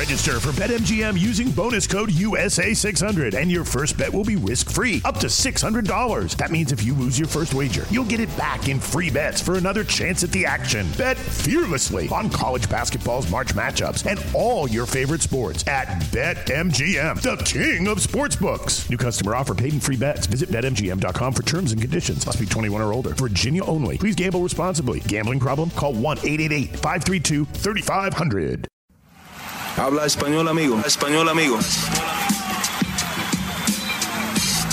Register for BetMGM using bonus code USA600, and your first bet will be risk free up to $600. That means if you lose your first wager, you'll get it back in free bets for another chance at the action. Bet fearlessly on college basketball's March matchups and all your favorite sports at BetMGM, the king of sportsbooks. New customer offer paid in free bets. Visit BetMGM.com for terms and conditions. Must be 21 or older. Virginia only. Please gamble responsibly. Gambling problem? Call 1 888 532 3500. Habla español, amigo. Español, amigo.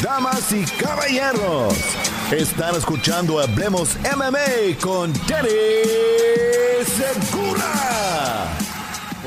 Damas y caballeros, están escuchando Hablemos MMA con Danny Segura.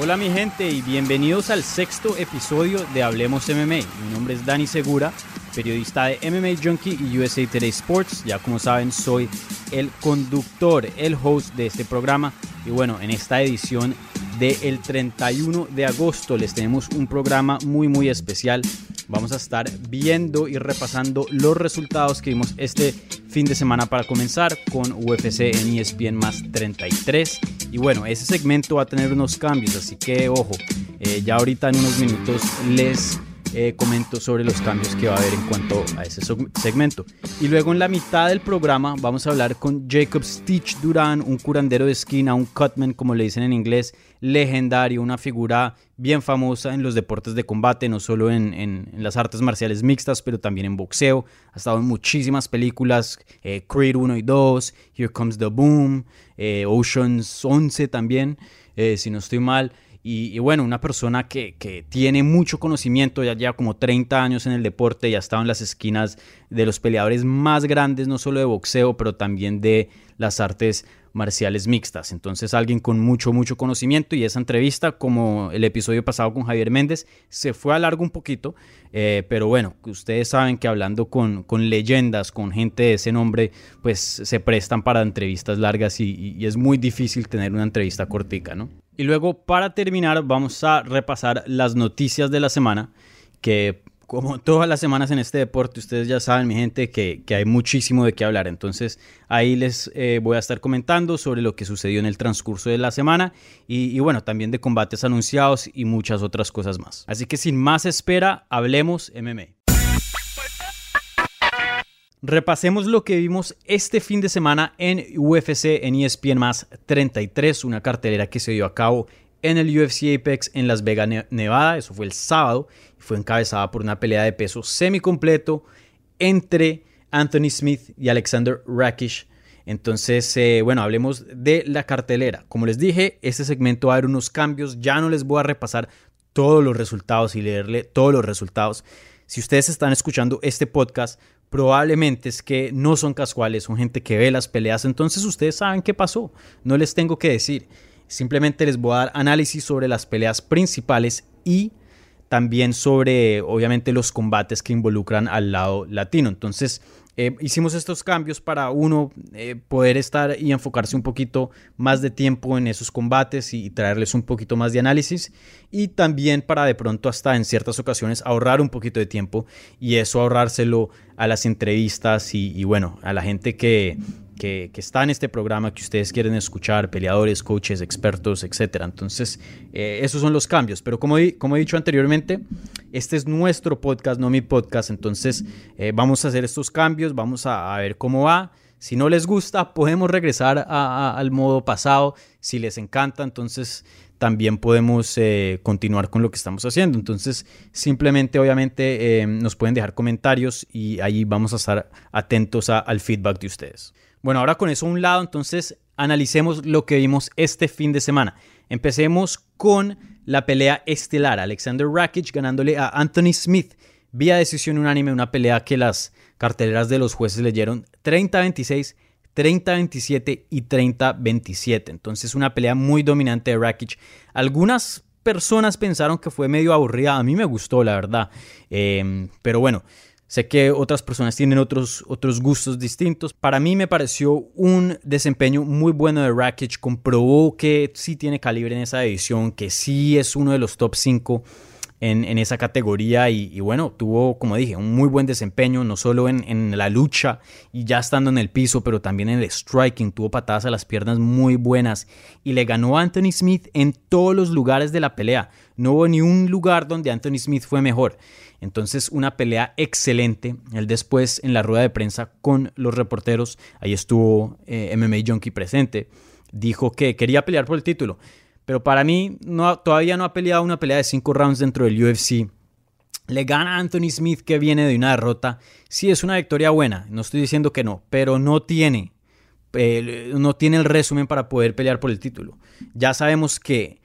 Hola mi gente y bienvenidos al sexto episodio de Hablemos MMA. Mi nombre es Dani Segura, periodista de MMA Junkie y USA Today Sports. Ya como saben, soy el conductor, el host de este programa. Y bueno, en esta edición del 31 de agosto les tenemos un programa muy muy especial. Vamos a estar viendo y repasando los resultados que vimos este fin de semana para comenzar con UFC en ESPN más 33. Y bueno, ese segmento va a tener unos cambios, así que ojo, eh, ya ahorita en unos minutos les eh, comento sobre los cambios que va a haber en cuanto a ese segmento. Y luego en la mitad del programa vamos a hablar con Jacob Stitch Duran, un curandero de esquina, un cutman como le dicen en inglés, legendario, una figura bien famosa en los deportes de combate, no solo en, las artes marciales mixtas, pero también en boxeo. Ha estado en muchísimas películas, eh, Creed 1 y 2, Here Comes the Boom, eh, Oceans 11 también, si no estoy mal. Y, bueno, una persona que, tiene mucho conocimiento, ya lleva como 30 años en el deporte, ya ha estado en las esquinas de los peleadores más grandes, no solo de boxeo, pero también de las artes marciales mixtas. Entonces alguien con mucho, mucho conocimiento y esa entrevista, como el episodio pasado con Javier Méndez, se fue a largo un poquito, eh, pero bueno, ustedes saben que hablando con, con, leyendas, con gente de ese nombre, pues se prestan para entrevistas largas y, y es muy difícil tener una entrevista cortica, ¿no? Y luego, para terminar, vamos a repasar las noticias de la semana, que como todas las semanas en este deporte, ustedes ya saben, mi gente, que, hay muchísimo de qué hablar. Entonces, ahí les eh, voy a estar comentando sobre lo que sucedió en el transcurso de la semana y, y, bueno, también de combates anunciados y muchas otras cosas más. Así que sin más espera, hablemos MMA. Repasemos lo que vimos este fin de semana en UFC en ESPN más 33, una cartelera que se dio a cabo en el UFC Apex en Las Vegas, Nevada. Eso fue el sábado y fue encabezada por una pelea de peso semi-completo entre Anthony Smith y Alexander Rakish. Entonces, eh, bueno, hablemos de la cartelera. Como les dije, este segmento va a haber unos cambios. Ya no les voy a repasar todos los resultados y leerle todos los resultados. Si ustedes están escuchando este podcast, probablemente es que no son casuales, son gente que ve las peleas, entonces ustedes saben qué pasó, no les tengo que decir, simplemente les voy a dar análisis sobre las peleas principales y también sobre obviamente los combates que involucran al lado latino, entonces eh, hicimos estos cambios para uno eh, poder estar y enfocarse un poquito más de tiempo en esos combates y, traerles un poquito más de análisis. Y también para de pronto hasta en ciertas ocasiones ahorrar un poquito de tiempo y eso ahorrárselo a las entrevistas y bueno, a la gente que, que, está en este programa que ustedes quieren escuchar, peleadores, coaches, expertos, etc. Entonces, eh, esos son los cambios. Pero como, como he dicho anteriormente, este es nuestro podcast, no mi podcast. Entonces, eh, vamos a hacer estos cambios, vamos a, ver cómo va. Si no les gusta, podemos regresar al modo pasado. Si les encanta, entonces también podemos eh, continuar con lo que estamos haciendo. Entonces, simplemente, obviamente, nos pueden dejar comentarios y ahí vamos a estar atentos al feedback de ustedes. Bueno, ahora con eso a un lado, entonces analicemos lo que vimos este fin de semana. Empecemos con la pelea estelar, Alexander Rakic ganándole a Anthony Smith vía decisión unánime, una pelea que las carteleras de los jueces leyeron 30-26, 30-27 y 30-27. Entonces una pelea muy dominante de Rakic. Algunas personas pensaron que fue medio aburrida, a mí me gustó la verdad, eh, pero bueno. Sé que otras personas tienen otros, otros gustos distintos. Para mí me pareció un desempeño muy bueno de Rakic. Comprobó que sí tiene calibre en esa edición, que sí es uno de los top 5 en, esa categoría y, bueno, tuvo, como dije, un muy buen desempeño, no solo en, la lucha y ya estando en el piso, pero también en el striking, tuvo patadas a las piernas muy buenas y le ganó a Anthony Smith en todos los lugares de la pelea. No hubo ni un lugar donde Anthony Smith fue mejor. Entonces, una pelea excelente. Él después en la rueda de prensa con los reporteros, ahí estuvo eh, MMA Junkie presente, dijo que quería pelear por el título pero para mí todavía no ha peleado una pelea de cinco rounds dentro del UFC. Le gana a Anthony Smith que viene de una derrota. Sí, es una victoria buena, no estoy diciendo que no, pero no tiene, eh, no tiene el resumen para poder pelear por el título. Ya sabemos que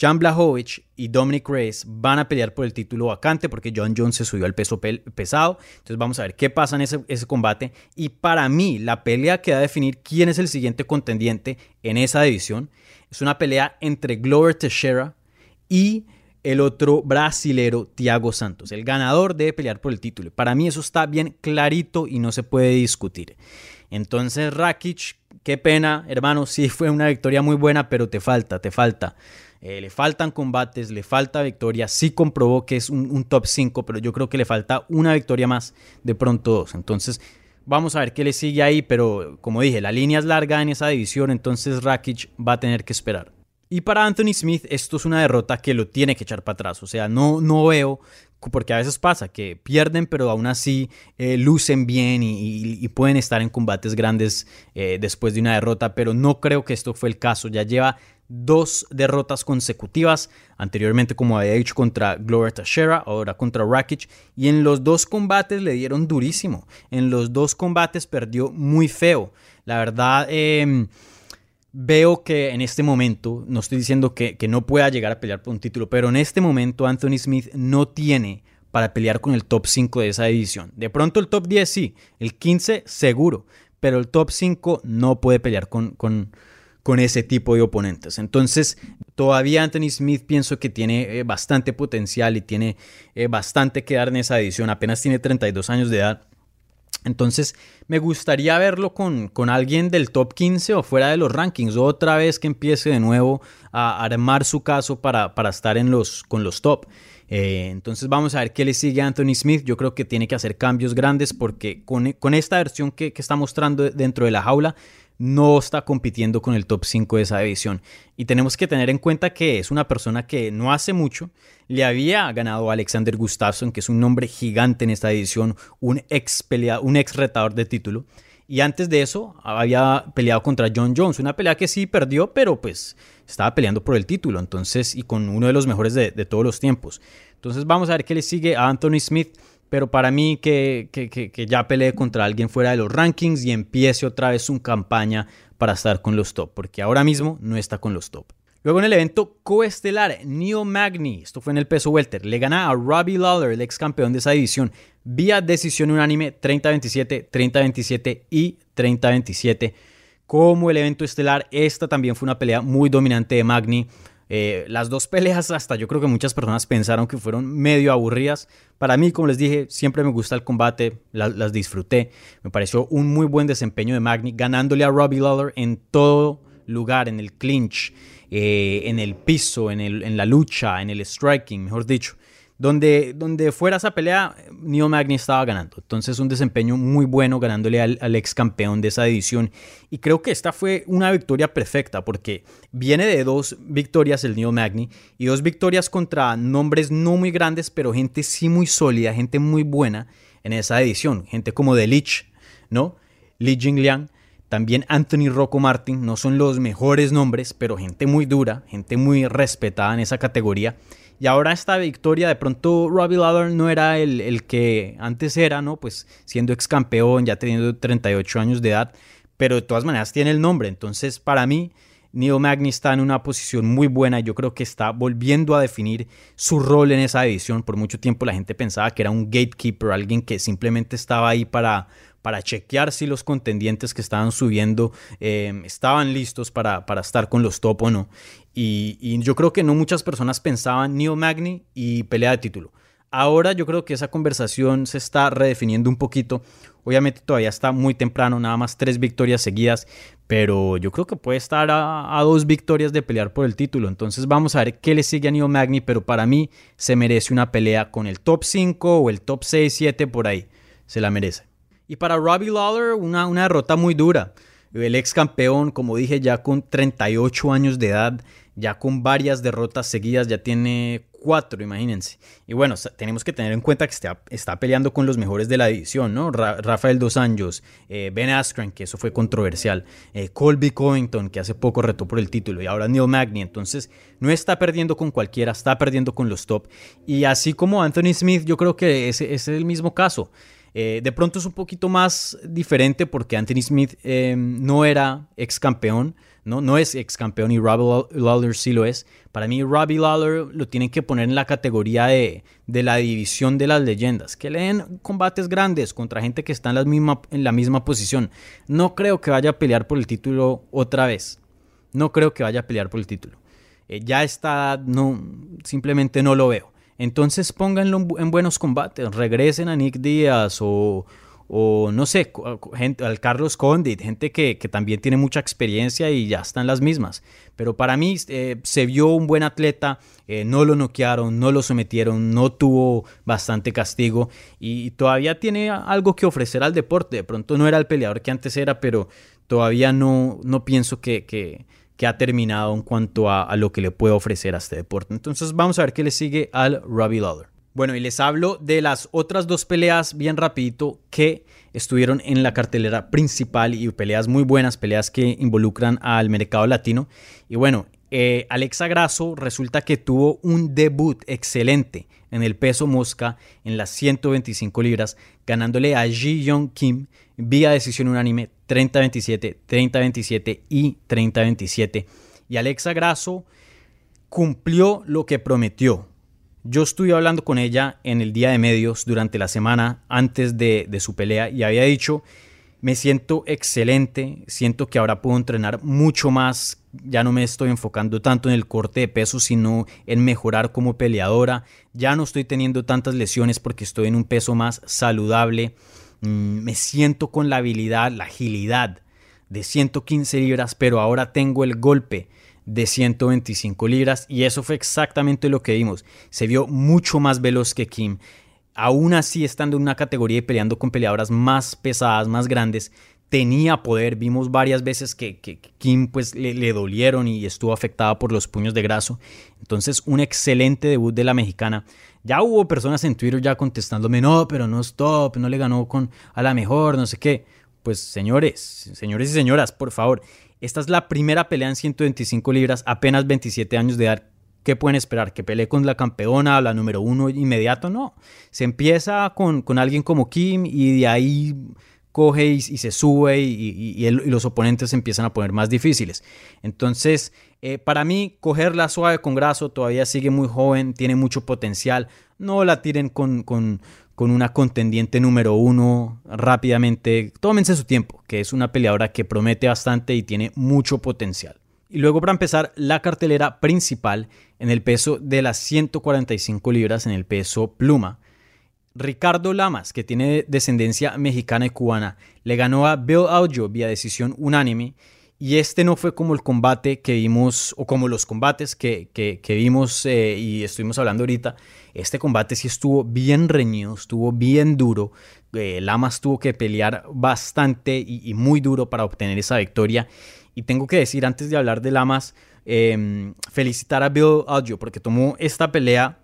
Jan Blachowicz y Dominic Reyes van a pelear por el título vacante porque John Jones se subió al peso pesado. Entonces vamos a ver qué pasa en ese, ese, combate. Y para mí, la pelea que va a definir quién es el siguiente contendiente en esa división es una pelea entre Glover Teixeira y el otro brasilero, Thiago Santos. El ganador debe pelear por el título. Para mí eso está bien clarito y no se puede discutir. Entonces, Rakic, qué pena, hermano, sí fue una victoria muy buena, pero te falta, te falta. Eh, le faltan combates, le falta victoria. Sí comprobó que es un, top 5, pero yo creo que le falta una victoria más, de pronto dos. Entonces, Vamos a ver qué le sigue ahí, pero como dije, la línea es larga en esa división, entonces Rakic va a tener que esperar. Y para Anthony Smith esto es una derrota que lo tiene que echar para atrás. O sea, no, no veo, porque a veces pasa que pierden, pero aún así eh, lucen bien y, pueden estar en combates grandes eh, después de una derrota, pero no creo que esto fue el caso. Ya lleva dos derrotas consecutivas, anteriormente como había dicho contra Glover Teixeira, ahora contra Rakic, y en los dos combates le dieron durísimo, en los dos combates perdió muy feo. La verdad, em, veo que en este momento, no estoy diciendo que, que no pueda llegar a pelear por un título, pero en este momento Anthony Smith no tiene para pelear con el top 5 de esa división. De pronto el top 10 sí, el 15 seguro, pero el top 5 no puede pelear con con ese tipo de oponentes. Entonces, todavía Anthony Smith pienso que tiene eh, bastante potencial y tiene eh, bastante que dar en esa edición. Apenas tiene 32 años de edad. Entonces, me gustaría verlo con, con, alguien del top 15 o fuera de los rankings. Otra vez que empiece de nuevo a armar su caso para, para estar en los, con los top. Eh, entonces vamos a ver qué le sigue a Anthony Smith. Yo creo que tiene que hacer cambios grandes porque con, con esta versión que, que, está mostrando dentro de la jaula, no está compitiendo con el top 5 de esa división. Y tenemos que tener en cuenta que es una persona que no hace mucho le había ganado a Alexander Gustafsson, que es un nombre gigante en esta división, un ex, un ex retador de título. Y antes de eso había peleado contra John Jones, una pelea que sí perdió, pero pues estaba peleando por el título, entonces, y con uno de los mejores de todos los tiempos. Entonces vamos a ver qué le sigue a Anthony Smith pero para mí que, que, ya pelee contra alguien fuera de los rankings y empiece otra vez su campaña para estar con los top, porque ahora mismo no está con los top. Luego en el evento coestelar, Neil Magny, esto fue en el peso welter, le gana a Robbie Lawler, el ex campeón de esa división, vía decisión unánime 30-27, 30-27 y 30-27. Como el evento estelar, esta también fue una pelea muy dominante de Magny. Eh, las dos peleas hasta yo creo que muchas personas pensaron que fueron medio aburridas. Para mí, como les dije, siempre me gusta el combate, las disfruté. Me pareció un muy buen desempeño de Magni, ganándole a Robbie Lawler en todo lugar, en el clinch, eh, en el piso, en, el, en la lucha, en el striking, mejor dicho. Donde, donde fuera esa pelea, Neil Magny estaba ganando. Entonces un desempeño muy bueno ganándole al, ex campeón de esa edición. Y creo que esta fue una victoria perfecta porque viene de dos victorias el Neil Magny y dos victorias contra nombres no muy grandes, pero gente sí muy sólida, gente muy buena en esa edición. Gente como The Lich, ¿no? Li Jingliang. También Anthony Rocco Martin, no son los mejores nombres, pero gente muy dura, gente muy respetada en esa categoría. Y ahora esta victoria, de pronto Robbie Lawler no era el, que antes era, ¿no? Pues siendo ex campeón, ya teniendo 38 años de edad, pero de todas maneras tiene el nombre. Entonces, para mí, Neil Magny está en una posición muy buena. Yo creo que está volviendo a definir su rol en esa división. Por mucho tiempo la gente pensaba que era un gatekeeper, alguien que simplemente estaba ahí para, para chequear si los contendientes que estaban subiendo eh, estaban listos para, para, estar con los top o no. Y, yo creo que no muchas personas pensaban Neil Magny y pelea de título. ahora yo creo que esa conversación se está redefiniendo un poquito. Obviamente todavía está muy temprano, nada más tres victorias seguidas, pero yo creo que puede estar a, dos victorias de pelear por el título. Entonces vamos a ver qué le sigue a Neil Magny, pero para mí se merece una pelea con el top 5 o el top 6, 7 por ahí. Se la merece. Y para Robbie Lawler, una, una derrota muy dura. El ex campeón, como dije, ya con 38 años de edad, ya con varias derrotas seguidas, ya tiene cuatro, imagínense. Y bueno, tenemos que tener en cuenta que está, está peleando con los mejores de la división, ¿no? Rafael Dos Anjos, eh, Ben Askren, que eso fue controversial, eh, Colby Covington, que hace poco retó por el título, y ahora Neil Magny. Entonces, no está perdiendo con cualquiera, está perdiendo con los top. Y así como Anthony Smith, yo creo que ese, es el mismo caso. Eh, de pronto es un poquito más diferente porque Anthony Smith no era ex campeón, ¿no? No es ex campeón y Robbie Lawler sí lo es. Para mí, Robbie Lawler lo tienen que poner en la categoría de, de la división de las leyendas. Que leen combates grandes contra gente que está en la, misma, en la misma posición. No creo que vaya a pelear por el título otra vez. No creo que vaya a pelear por el título. Eh, ya está, no, simplemente no lo veo. Entonces pónganlo en buenos combates. Regresen a Nick Díaz o, o no sé, gente, al Carlos Condit, gente que, también tiene mucha experiencia y ya están las mismas. Pero para mí eh, se vio un buen atleta, eh, no lo noquearon, no lo sometieron, no tuvo bastante castigo y, todavía tiene algo que ofrecer al deporte. De pronto no era el peleador que antes era, pero todavía no, no pienso que, que, ha terminado en cuanto a, a, lo que le puede ofrecer a este deporte. Entonces vamos a ver qué le sigue al Robbie Lawler. Bueno, y les hablo de las otras dos peleas bien rapidito que estuvieron en la cartelera principal y peleas muy buenas, peleas que involucran al mercado latino. Y bueno, eh, Alexa Grasso resulta que tuvo un debut excelente en el peso mosca en las 125 libras, ganándole a Ji Young Kim vía decisión unánime 30-27, 30-27 y 30-27. Y Alexa Grasso cumplió lo que prometió yo estuve hablando con ella en el día de medios durante la semana antes de, su pelea y había dicho, me siento excelente, siento que ahora puedo entrenar mucho más, ya no me estoy enfocando tanto en el corte de peso, sino en mejorar como peleadora, ya no estoy teniendo tantas lesiones porque estoy en un peso más saludable, mm, me siento con la habilidad, la agilidad de 115 libras, pero ahora tengo el golpe de 125 libras y eso fue exactamente lo que vimos. Se vio mucho más veloz que Kim. Aún así, estando en una categoría y peleando con peleadoras más pesadas, más grandes, tenía poder. Vimos varias veces que, Kim pues le, dolieron y estuvo afectada por los puños de graso. Entonces, un excelente debut de la mexicana. Ya hubo personas en Twitter ya contestándome, no, pero no stop, no le ganó con a la mejor, no sé qué. Pues señores, señores y señoras, por favor, esta es la primera pelea en 125 libras, apenas 27 años de edad. ¿Qué pueden esperar? ¿Que pelee con la campeona, la número uno inmediato? No. Se empieza con, con alguien como Kim y de ahí coge y, se sube y, los oponentes se empiezan a poner más difíciles. Entonces, eh, para mí, cogerla suave con graso todavía sigue muy joven, tiene mucho potencial. No la tiren con, con, con una contendiente número uno rápidamente. Tómense su tiempo, que es una peleadora que promete bastante y tiene mucho potencial. Y luego para empezar, la cartelera principal en el peso de las 145 libras, en el peso pluma. Ricardo Lamas, que tiene descendencia mexicana y cubana, le ganó a Bill Audio vía decisión unánime y este no fue como el combate que vimos, o como los combates que, que, vimos eh, y estuvimos hablando ahorita. Este combate sí estuvo bien reñido, estuvo bien duro. Eh, Lamas tuvo que pelear bastante y, muy duro para obtener esa victoria. Y tengo que decir, antes de hablar de Lamas, em, felicitar a Bill Algio porque tomó esta pelea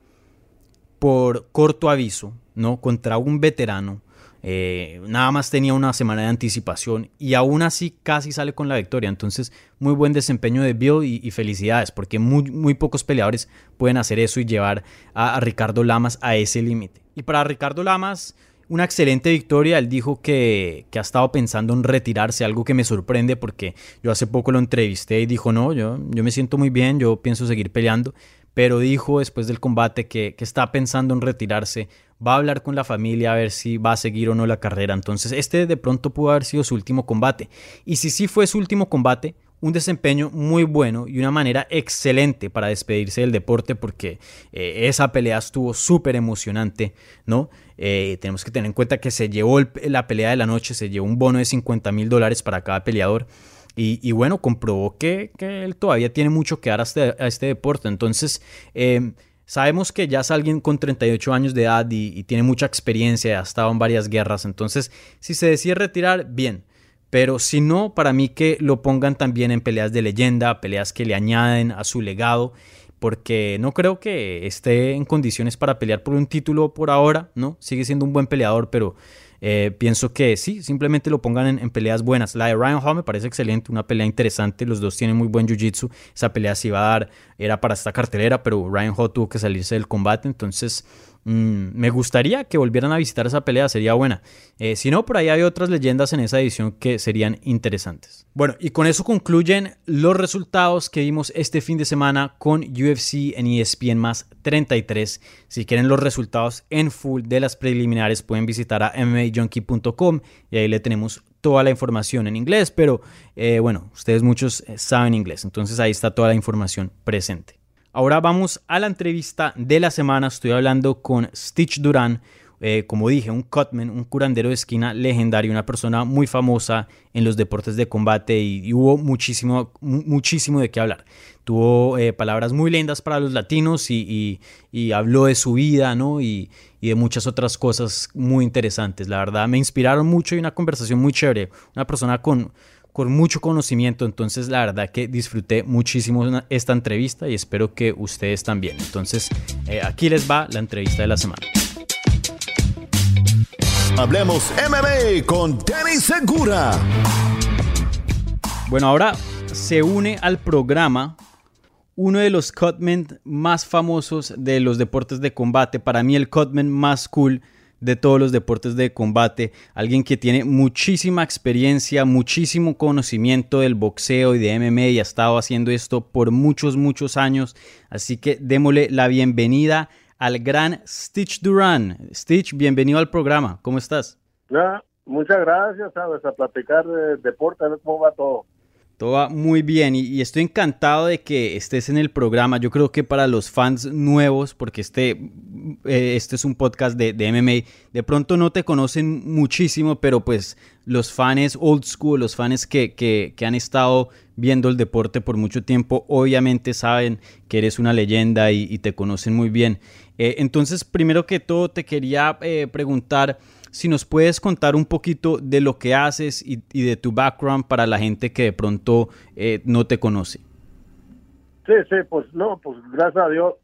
por corto aviso, ¿no? Contra un veterano eh, nada más tenía una semana de anticipación y aún así casi sale con la victoria. Entonces, muy buen desempeño de Bill y, felicidades, porque muy, pocos peleadores pueden hacer eso y llevar a, Ricardo Lamas a ese límite. Y para Ricardo Lamas, una excelente victoria. Él dijo que, que, ha estado pensando en retirarse, algo que me sorprende porque yo hace poco lo entrevisté y dijo, no, yo me siento muy bien, yo pienso seguir peleando pero dijo después del combate que, está pensando en retirarse, va a hablar con la familia a ver si va a seguir o no la carrera. Entonces, este de pronto pudo haber sido su último combate. Y si sí fue su último combate, un desempeño muy bueno y una manera excelente para despedirse del deporte porque eh, esa pelea estuvo súper emocionante, ¿no? Eh, tenemos que tener en cuenta que se llevó la pelea de la noche, se llevó un bono de 50 mil dólares para cada peleador. Y, bueno, comprobó que, él todavía tiene mucho que dar a este, este deporte. Entonces, em, sabemos que ya es alguien con 38 años de edad y, y tiene mucha experiencia, ha estado en varias guerras. Entonces, si se decide retirar, bien. Pero si no, para mí que lo pongan también en peleas de leyenda, peleas que le añaden a su legado, porque no creo que esté en condiciones para pelear por un título por ahora, ¿no? Sigue siendo un buen peleador, pero eh, pienso que sí, simplemente lo pongan en, peleas buenas. La de Ryan Hall me parece excelente, una pelea interesante. Los dos tienen muy buen jiu-jitsu. Esa pelea se iba a dar, era para esta cartelera, pero Ryan Hall tuvo que salirse del combate. Entonces, Mm, me gustaría que volvieran a visitar esa pelea, sería buena. Eh, si no, por ahí hay otras leyendas en esa edición que serían interesantes. Bueno, y con eso concluyen los resultados que vimos este fin de semana con UFC en ESPN más 33. Si quieren los resultados en full de las preliminares, pueden visitar a mmajunkie.com y ahí le tenemos toda la información en inglés, pero eh, bueno, ustedes muchos eh, saben inglés, entonces ahí está toda la información presente. Ahora vamos a la entrevista de la semana. Estoy hablando con Stitch Duran, eh, como dije, un cutman, un curandero de esquina legendario, una persona muy famosa en los deportes de combate y, hubo muchísimo, muchísimo de qué hablar. Tuvo eh, palabras muy lindas para los latinos y, habló de su vida ¿no? y, de muchas otras cosas muy interesantes. La verdad, me inspiraron mucho y una conversación muy chévere. Una persona con con mucho conocimiento, entonces la verdad que disfruté muchísimo esta entrevista y espero que ustedes también. Entonces eh, aquí les va la entrevista de la semana. Hablemos MMA con Danny Segura. Bueno, ahora se une al programa uno de los cutmen más famosos de los deportes de combate. Para mí el cutman más cool de todos los deportes de combate, alguien que tiene muchísima experiencia, muchísimo conocimiento del boxeo y de MMA y ha estado haciendo esto por muchos, muchos años. Así que démosle la bienvenida al gran Stitch Duran. Stitch, bienvenido al programa. ¿Cómo estás? muchas gracias, sabes, a platicar de deporte, a cómo va todo. Todo va muy bien y, estoy encantado de que estés en el programa. Yo creo que para los fans nuevos, porque este, eh, este es un podcast de, MMA, de pronto no te conocen muchísimo, pero pues los fans old school, los fans que, que, que han estado viendo el deporte por mucho tiempo, obviamente saben que eres una leyenda y, te conocen muy bien. Eh, entonces, primero que todo, te quería eh, preguntar si nos puedes contar un poquito de lo que haces y, de tu background para la gente que de pronto eh, no te conoce. Sí, sí, pues no, pues gracias a Dios,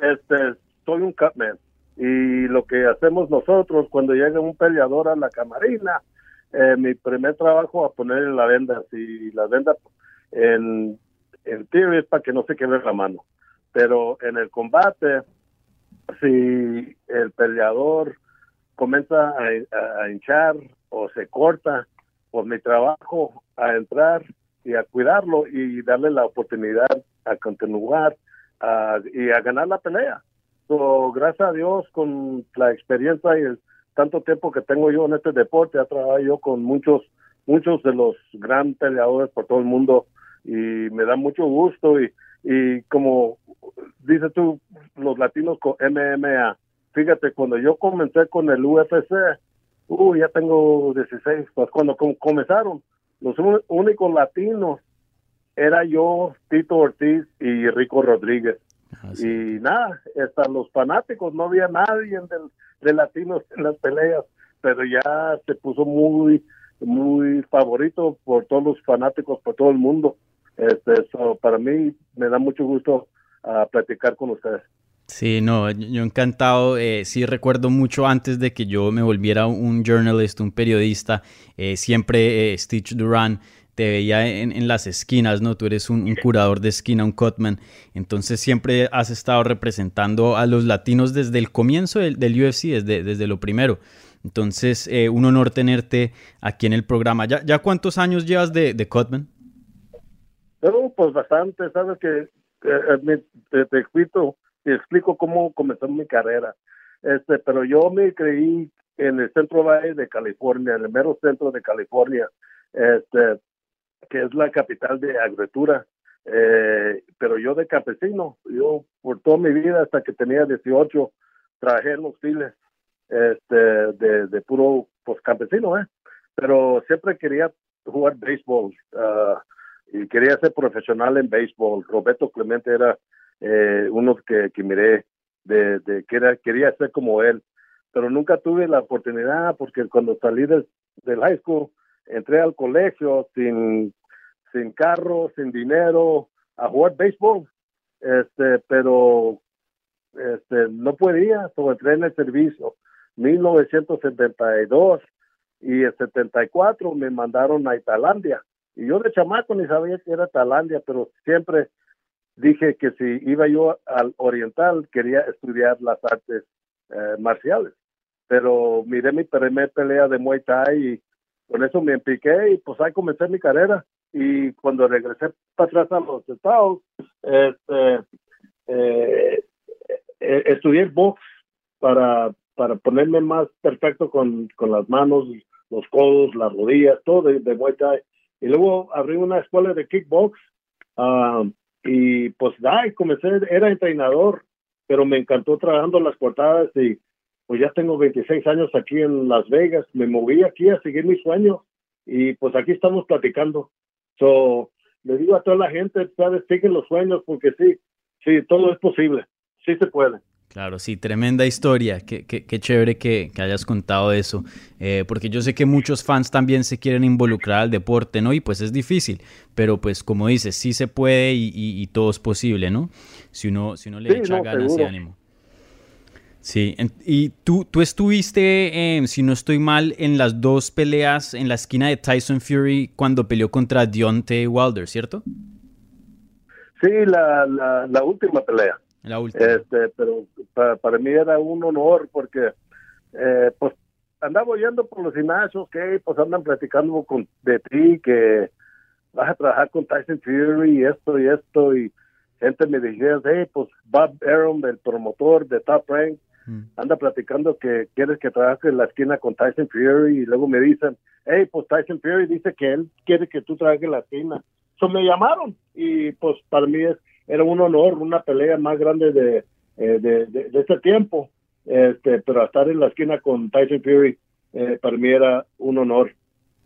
este, soy un cutman y lo que hacemos nosotros cuando llega un peleador a la camarina, eh, mi primer trabajo a ponerle la venda, si la venda en, en teoría es para que no se quede la mano, pero en el combate, si el peleador comienza a, hinchar o se corta, por mi trabajo a entrar y a cuidarlo y darle la oportunidad a continuar y a ganar la pelea. So, gracias a Dios, con la experiencia y el tanto tiempo que tengo yo en este deporte, he trabajado yo con muchos, muchos de los grandes peleadores por todo el mundo y me da mucho gusto y, y como dices tú, los latinos con MMA, fíjate, cuando yo comencé con el UFC, uh, ya tengo 16, pues cuando comenzaron, los únicos latinos era yo, Tito Ortiz y Rico Rodríguez. Ah, y nada, hasta los fanáticos, no había nadie de, latinos en las peleas, pero ya se puso muy, muy favorito por todos los fanáticos, por todo el mundo. Este, para mí me da mucho gusto uh, platicar con ustedes. Sí, no, yo encantado. Eh, sí, recuerdo mucho antes de que yo me volviera un journalist, un periodista, eh, siempre eh, Stitch Duran te veía en, las esquinas, ¿no? Tú eres un, curador de esquina, un cutman. Entonces siempre has estado representando a los latinos desde el comienzo del, UFC, desde, desde lo primero. Entonces, un honor tenerte aquí en el programa. ¿Ya, ya cuántos años llevas de, de Cutman? pues bastante, sabes que te, te, te explico cómo comenzó mi carrera. Este, pero yo me creí en el centro valle de California, en el mero centro de California. Este, que es la capital de agricultura. Eh, pero yo de campesino, yo por toda mi vida hasta que tenía 18 trabajé en los files este, de, de puro pues campesino, ¿eh? Pero siempre quería jugar béisbol ah, y quería ser profesional en béisbol. Roberto Clemente era eh, uno que, que miré de, de que era, quería ser como él, pero nunca tuve la oportunidad porque cuando salí del, del high school entré al colegio sin sin carro, sin dinero, a jugar béisbol. Este, pero este, no podía, so entré en el servicio. 1972 y en 74 me mandaron a Tailandia. Y yo de chamaco ni sabía que era Tailandia, pero siempre dije que si iba yo al oriental quería estudiar las artes eh, marciales. Pero miré mi primer pelea de Muay Thai y con eso me empiqué y pues ahí comencé mi carrera y cuando regresé para atrás a los estados, este, eh, eh, estudié box para, para ponerme más perfecto con, con las manos, los codos, las rodillas, todo de, de Muay Thai. Y luego abrí una escuela de kickbox ah, y pues da, comencé, era entrenador, pero me encantó trabajando las portadas y pues ya tengo 26 años aquí en Las Vegas, me moví aquí a seguir mis sueños y pues aquí estamos platicando. So, le digo a toda la gente, sabes, siguen los sueños porque sí, sí, todo es posible, sí se puede. Claro, sí, tremenda historia. Qué, qué, qué chévere que, que, hayas contado eso. Eh, porque yo sé que muchos fans también se quieren involucrar al deporte, ¿no? Y pues es difícil. Pero pues como dices, sí se puede y, y, y todo es posible, ¿no? Si uno, si uno le Sí, echa no, ganas y ánimo. Sí, en- y tú, tú estuviste, eh, si no estoy mal, en las dos peleas en la esquina de Tyson Fury cuando peleó contra Deontay Wilder, ¿cierto? Sí, la, la, la última pelea. La última. Este, pero pa- para mí era un honor porque, eh, pues, andaba oyendo por los gimnasios que, pues, andan platicando con, de ti, que vas a trabajar con Tyson Fury y esto y esto, y gente me decía, hey, pues, Bob Arum, el promotor de Top Rank, Mm. anda platicando que quieres que trabaje en la esquina con Tyson Fury, y luego me dicen, hey, pues, Tyson Fury dice que él quiere que tú trabajes en la esquina. So, me llamaron, y, pues, para mí es, era un honor, una pelea más grande de, eh, de, de, de este tiempo. Este, pero estar en la esquina con Tyson Fury eh, para mí era un honor.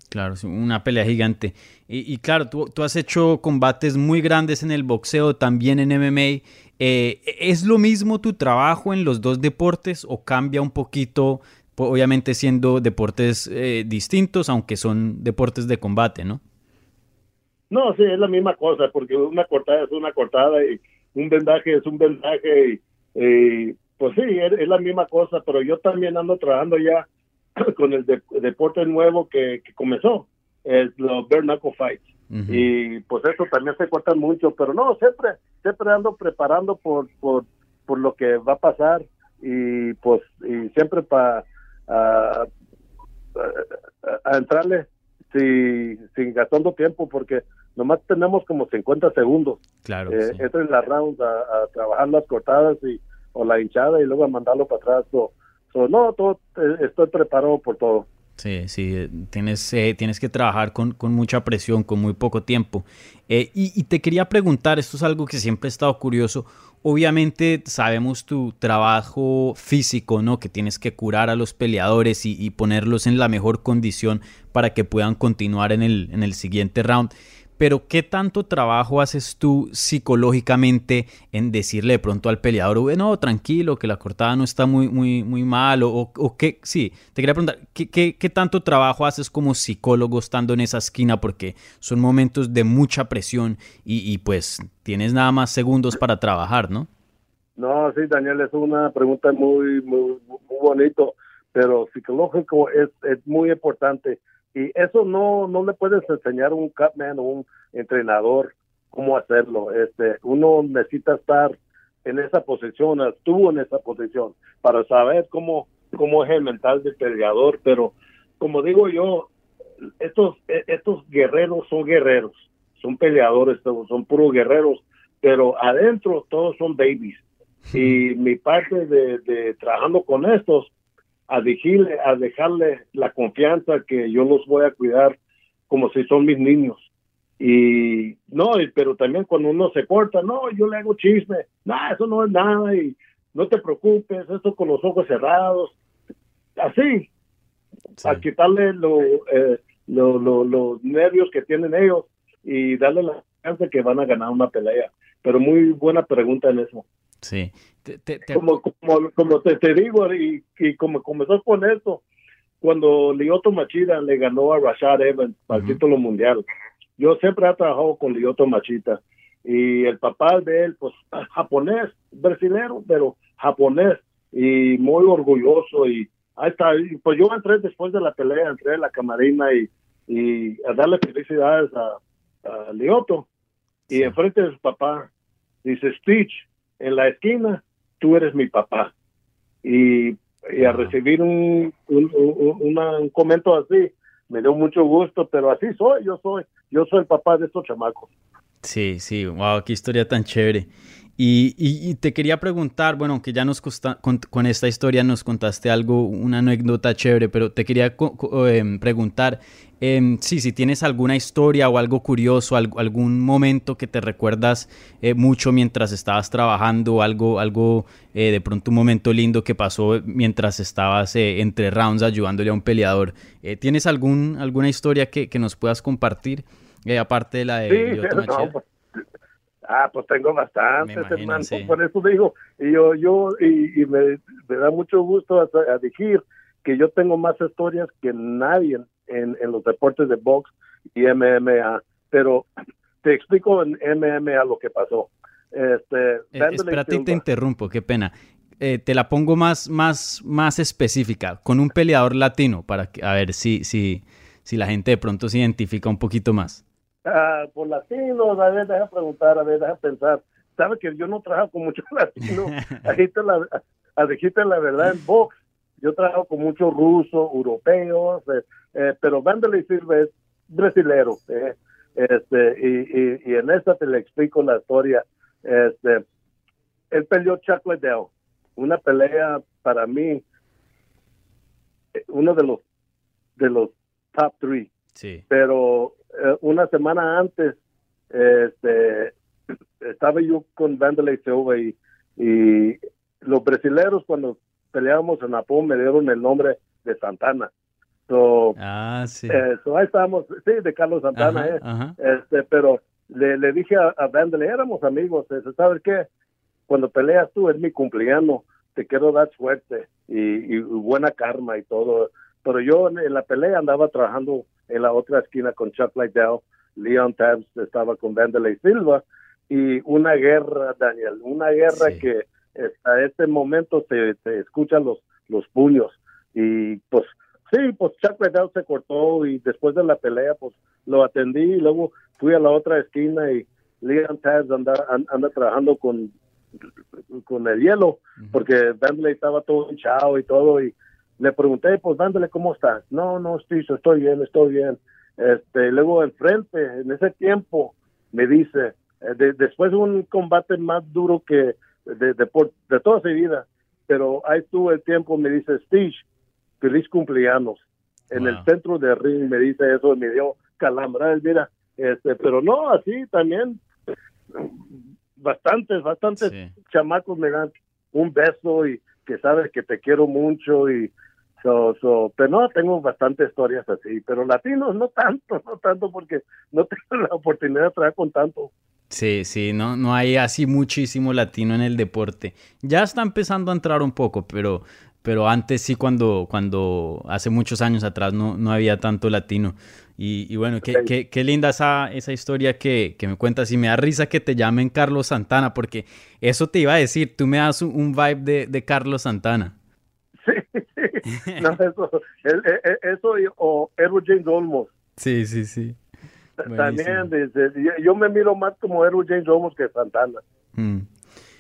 Claro, una pelea gigante. Y, y claro, tú, tú has hecho combates muy grandes en el boxeo, también en MMA. Eh, ¿Es lo mismo tu trabajo en los dos deportes o cambia un poquito, po- obviamente siendo deportes eh, distintos, aunque son deportes de combate, ¿no? No, sí, es la misma cosa, porque una cortada es una cortada y un vendaje es un vendaje y, y, pues sí, es, es la misma cosa, pero yo también ando trabajando ya con el de- deporte nuevo que, que comenzó, es los bare knuckle fights. Y pues eso también se cortan mucho, pero no, siempre, siempre ando preparando por, por, por lo que va a pasar y pues y siempre para a, a- a entrarle si, sin gastando tiempo porque nomás tenemos como 50 segundos Claro. eh, sí. entre las rounds a, a trabajar las cortadas y o la hinchada y luego a mandarlo para atrás. So, so, no, todo, eh, estoy preparado por todo. Sí, sí, eh, tienes, eh, tienes que trabajar con, con mucha presión, con muy poco tiempo. Eh, y, y te quería preguntar, esto es algo que siempre he estado curioso. Obviamente sabemos tu trabajo físico, ¿no? Que tienes que curar a los peleadores y, y ponerlos en la mejor condición para que puedan continuar en el, en el siguiente round. Pero ¿qué tanto trabajo haces tú psicológicamente en decirle de pronto al peleador, bueno, tranquilo, que la cortada no está muy, muy, muy mal? O, o, qué, sí, te quería preguntar, ¿qué, qué, qué tanto trabajo haces como psicólogo estando en esa esquina? Porque son momentos de mucha presión y, y pues tienes nada más segundos para trabajar, ¿no? No, sí, Daniel, es una pregunta muy, muy, muy bonito, pero psicológico es, es muy importante. Y eso no, no le puedes enseñar a un cutman o un entrenador cómo hacerlo. Este, uno necesita estar en esa posición, estuvo en esa posición, para saber cómo, cómo es el mental del peleador. Pero, como digo yo, estos, estos guerreros son guerreros, son peleadores, son puros guerreros, pero adentro todos son babies. Y mi parte de, de trabajando con estos, a decirle, a dejarle la confianza que yo los voy a cuidar como si son mis niños. Y no, pero también cuando uno se corta, no, yo le hago chisme, no, eso no es nada y no te preocupes, esto con los ojos cerrados, así, a quitarle lo, eh, los nervios que tienen ellos y darle la chance que van a ganar una pelea. Pero muy buena pregunta en eso. Sí. Como, como, como te, te digo, y, y, como comenzó con esto, cuando Lyoto Machida le ganó a Rashad Evans para el título mundial, yo siempre he trabajado con Lyoto Machida y el papá de él, pues japonés, brasileño, pero japonés y muy orgulloso y ahí está, pues yo entré después de la pelea, entré a la camarina y, y a darle felicidades a, a Lioto y enfrente de su papá dice Stitch en la esquina tú eres mi papá. Y, y a recibir un, un, un, un, comento así me dio mucho gusto pero así soy yo soy yo soy el papá de estos chamacos sí sí wow qué historia tan chévere y, te quería preguntar, bueno, que ya nos con, esta historia nos contaste algo, una anécdota chévere, pero te quería em, preguntar eh, sí, si tienes alguna historia o algo curioso, algún momento que te recuerdas eh, mucho mientras estabas trabajando, algo, algo eh, de pronto un momento lindo que pasó mientras estabas eh, entre rounds ayudándole a un peleador. ¿Tienes algún, alguna historia que, que nos puedas compartir, aparte de la de... Sí, Ah, pues tengo bastantes, hermano. Por eso digo, y yo, yo, y, me, da mucho gusto a, decir que yo tengo más historias que nadie en, en los deportes de box y MMA. Pero te explico en MMA lo que pasó. Este, eh, espérate, te interrumpo, qué pena. Eh, te la pongo más, más, más específica, con un peleador latino, para que, a ver si, si, si la gente de pronto se identifica un poquito más. Ah, por latinos, a ver, deja preguntar, a ver, deja pensar. Sabes que yo no trabajo con muchos latinos, dijiste la, la verdad en box. Yo trabajo con muchos rusos, europeos, eh, eh, pero Vanderlei Silva es brasilero. Eh, este, y, y, en esta te le explico la historia. Este, él peleó Chuck Liddell, una pelea para mí, uno de los de los top three. Sí. Pero eh, una semana antes este, estaba yo con Vanderlei Silva y, y los brasileños cuando peleábamos en Japón me dieron el nombre de Santana. So, ah, sí. Eh, ahí estábamos, sí, de Carlos Santana, eh. Este, pero le, le dije a, a Vanderlei, éramos amigos, ¿sabes qué? Cuando peleas tú es mi cumpleaños, te quiero dar suerte y, y buena karma y todo. Pero yo en la pelea andaba trabajando en la otra esquina con Chuck Liddell, Leon Tabs estaba con Vanderlei Silva y una guerra, Daniel, una guerra que a este momento te, te escuchan los, los puños. Y pues sí, pues Chuck Liddell se cortó y después de la pelea pues lo atendí y luego fui a la otra esquina y Leon Tabs anda, anda trabajando con con el hielo, porque Vanderlei estaba todo hinchado y todo, y le pregunté, pues dándole cómo estás. No, no, estoy, estoy bien, estoy bien. Este, luego enfrente, en ese tiempo, me dice, eh, después de un combate más duro que de, de, de toda su vida, pero ahí estuvo el tiempo, me dice, Steve, feliz cumpleaños. En el centro de ring me dice eso, me dio calambra, mira, este, pero no, así también, bastantes, bastantes chamacos me dan un beso y que sabes que te quiero mucho y pero no, tengo bastantes historias así, pero latinos no tanto, no tanto porque no tengo la oportunidad de trabajar con tanto. Sí, sí, no, no hay así muchísimo latino en el deporte. Ya está empezando a entrar un poco, pero, pero antes sí, cuando, cuando hace muchos años atrás no, no había tanto latino. Y, bueno, qué, qué, linda esa, esa historia que, que, me cuentas y me da risa que te llamen Carlos Santana, porque eso te iba a decir, tú me das un, vibe de, de Carlos Santana. No, eso, eso o Edward James Olmos. Sí, sí, sí. También, yo me miro más como Edward James Olmos que Santana. Mm.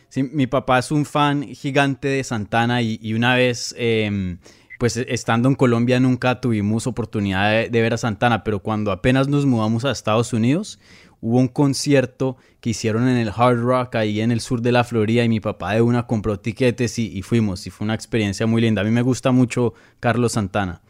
Sí, mi papá es un fan gigante de Santana y, una vez, em, pues estando en Colombia nunca tuvimos oportunidad de, ver a Santana, pero cuando apenas nos mudamos a Estados Unidos, hubo un concierto que hicieron en el Hard Rock ahí en el sur de la Florida y mi papá de una compró tiquetes y, fuimos y fue una experiencia muy linda. A mí me gusta mucho Carlos Santana.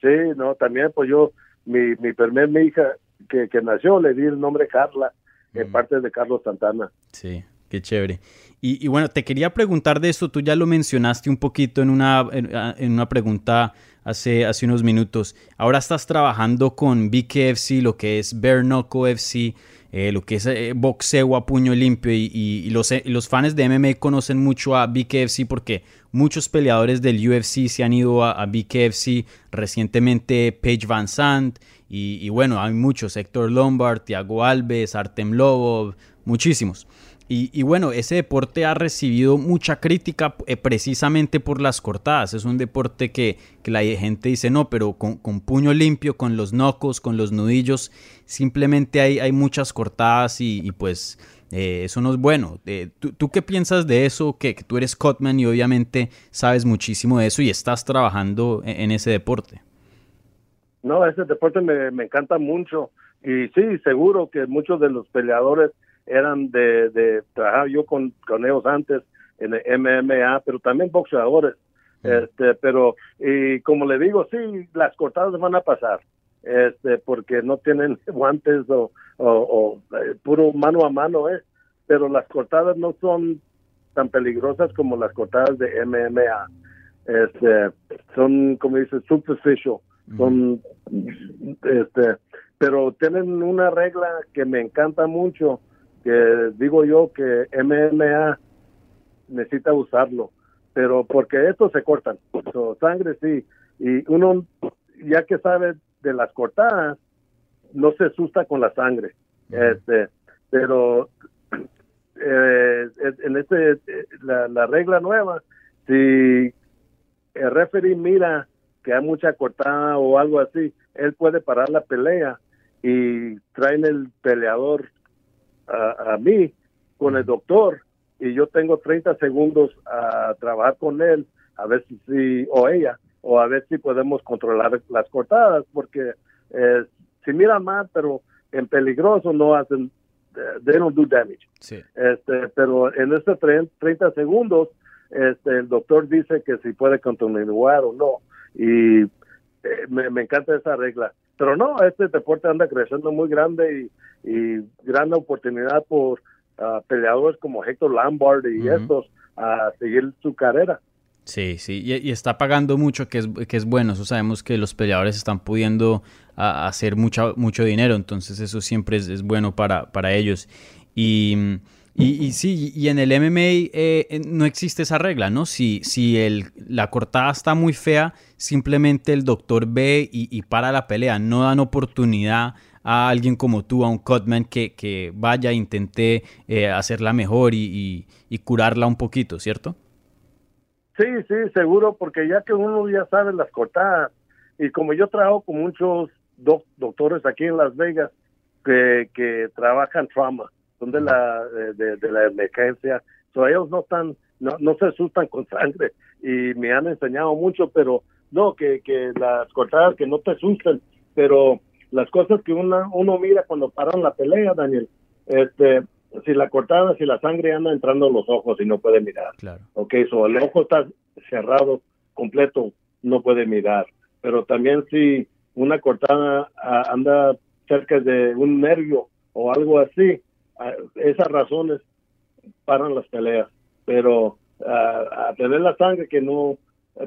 Sí, no, también pues yo, mi, mi primer mi hija, que, que nació le di el nombre Carla en parte de Carlos Santana. Sí, qué chévere. Y, bueno, te quería preguntar de esto, tú ya lo mencionaste un poquito en una, en, una pregunta hace, hace unos minutos. Ahora estás trabajando con BKFC, lo que es Bare Knuckle FC, eh, lo que es eh, boxeo a puño limpio y, los, eh, los, fans de MMA conocen mucho a BKFC porque muchos peleadores del UFC se han ido a, BKFC recientemente, Paige Van Sant y, y, bueno, hay muchos, Héctor Lombard, Thiago Alves, Artem Lobov, muchísimos. Y, bueno, ese deporte ha recibido mucha crítica eh, precisamente por las cortadas. Es un deporte que, la gente dice, no, pero con, puño limpio, con los nocos, con los nudillos, simplemente hay, hay muchas cortadas y, pues eh, eso no es bueno. Eh, ¿tú, qué piensas de eso? Que, tú eres Cotman y obviamente sabes muchísimo de eso y estás trabajando en, en ese deporte. No, ese deporte me, me encanta mucho y sí, seguro que muchos de los peleadores eran de, de trabajar yo con, con ellos antes en el MMA, pero también boxeadores. Este, pero, y como le digo, sí, las cortadas van a pasar, este, porque no tienen guantes o, o, eh, puro mano a mano, ¿eh? pero las cortadas no son tan peligrosas como las cortadas de MMA. Este, son, como dice, superficial, son, este, pero tienen una regla que me encanta mucho, que digo yo que MMA necesita usarlo, pero porque estos se cortan, sangre sí, y uno ya que sabe de las cortadas, no se asusta con la sangre, este, pero eh, en este la, la regla nueva, si el referee mira que hay mucha cortada o algo así, él puede parar la pelea y traen el peleador a, mí con el doctor y yo tengo 30 segundos a trabajar con él, a ver si, o ella, o a ver si podemos controlar las cortadas, porque eh, si miran mal, pero en peligroso no hacen, eh, they don't do damage. Este, pero en este 30 segundos, este, el doctor dice que si puede continuar o no, y eh, me, me encanta esa regla. Pero no, este deporte anda creciendo muy grande y, y gran oportunidad por uh, peleadores como Héctor Lombard y estos a seguir su carrera. Sí, sí, y, está pagando mucho, que es, que es bueno. Eso sabemos que los peleadores están pudiendo hacer mucho, mucho dinero, entonces eso siempre es, es bueno para, para ellos. Y y, sí, y en el MMA eh, no existe esa regla, ¿no? Si, si la cortada está muy fea, simplemente el doctor ve y, para la pelea. No dan oportunidad a alguien como tú, a un cutman, que, que vaya e intente eh, hacerla mejor y, curarla un poquito, ¿cierto? Sí, sí, seguro, porque ya que uno ya sabe las cortadas, y como yo trabajo con muchos doctores aquí en Las Vegas que, que trabajan trauma, son de la, de, la emergencia. So, ellos no están, no, no se asustan con sangre y me han enseñado mucho, pero no, que, que las cortadas que no te asusten, pero las cosas que una, uno mira cuando paran la pelea, Daniel, este, si la cortada, si la sangre anda entrando en los ojos y no puede mirar. Claro. Ok, so el ojo está cerrado completo, no puede mirar. Pero también si una cortada ah, anda cerca de un nervio o algo así, esas razones paran las peleas, pero a tener la sangre que no,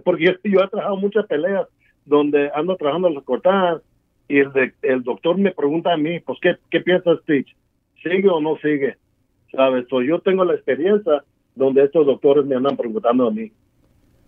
porque yo, he trabajado muchas peleas donde ando trabajando las cortadas y el, doctor me pregunta a mí, pues, ¿qué, qué piensas, Stitch? ¿Sigue o no sigue? ¿Sabes? yo tengo la experiencia donde estos doctores me andan preguntando a mí.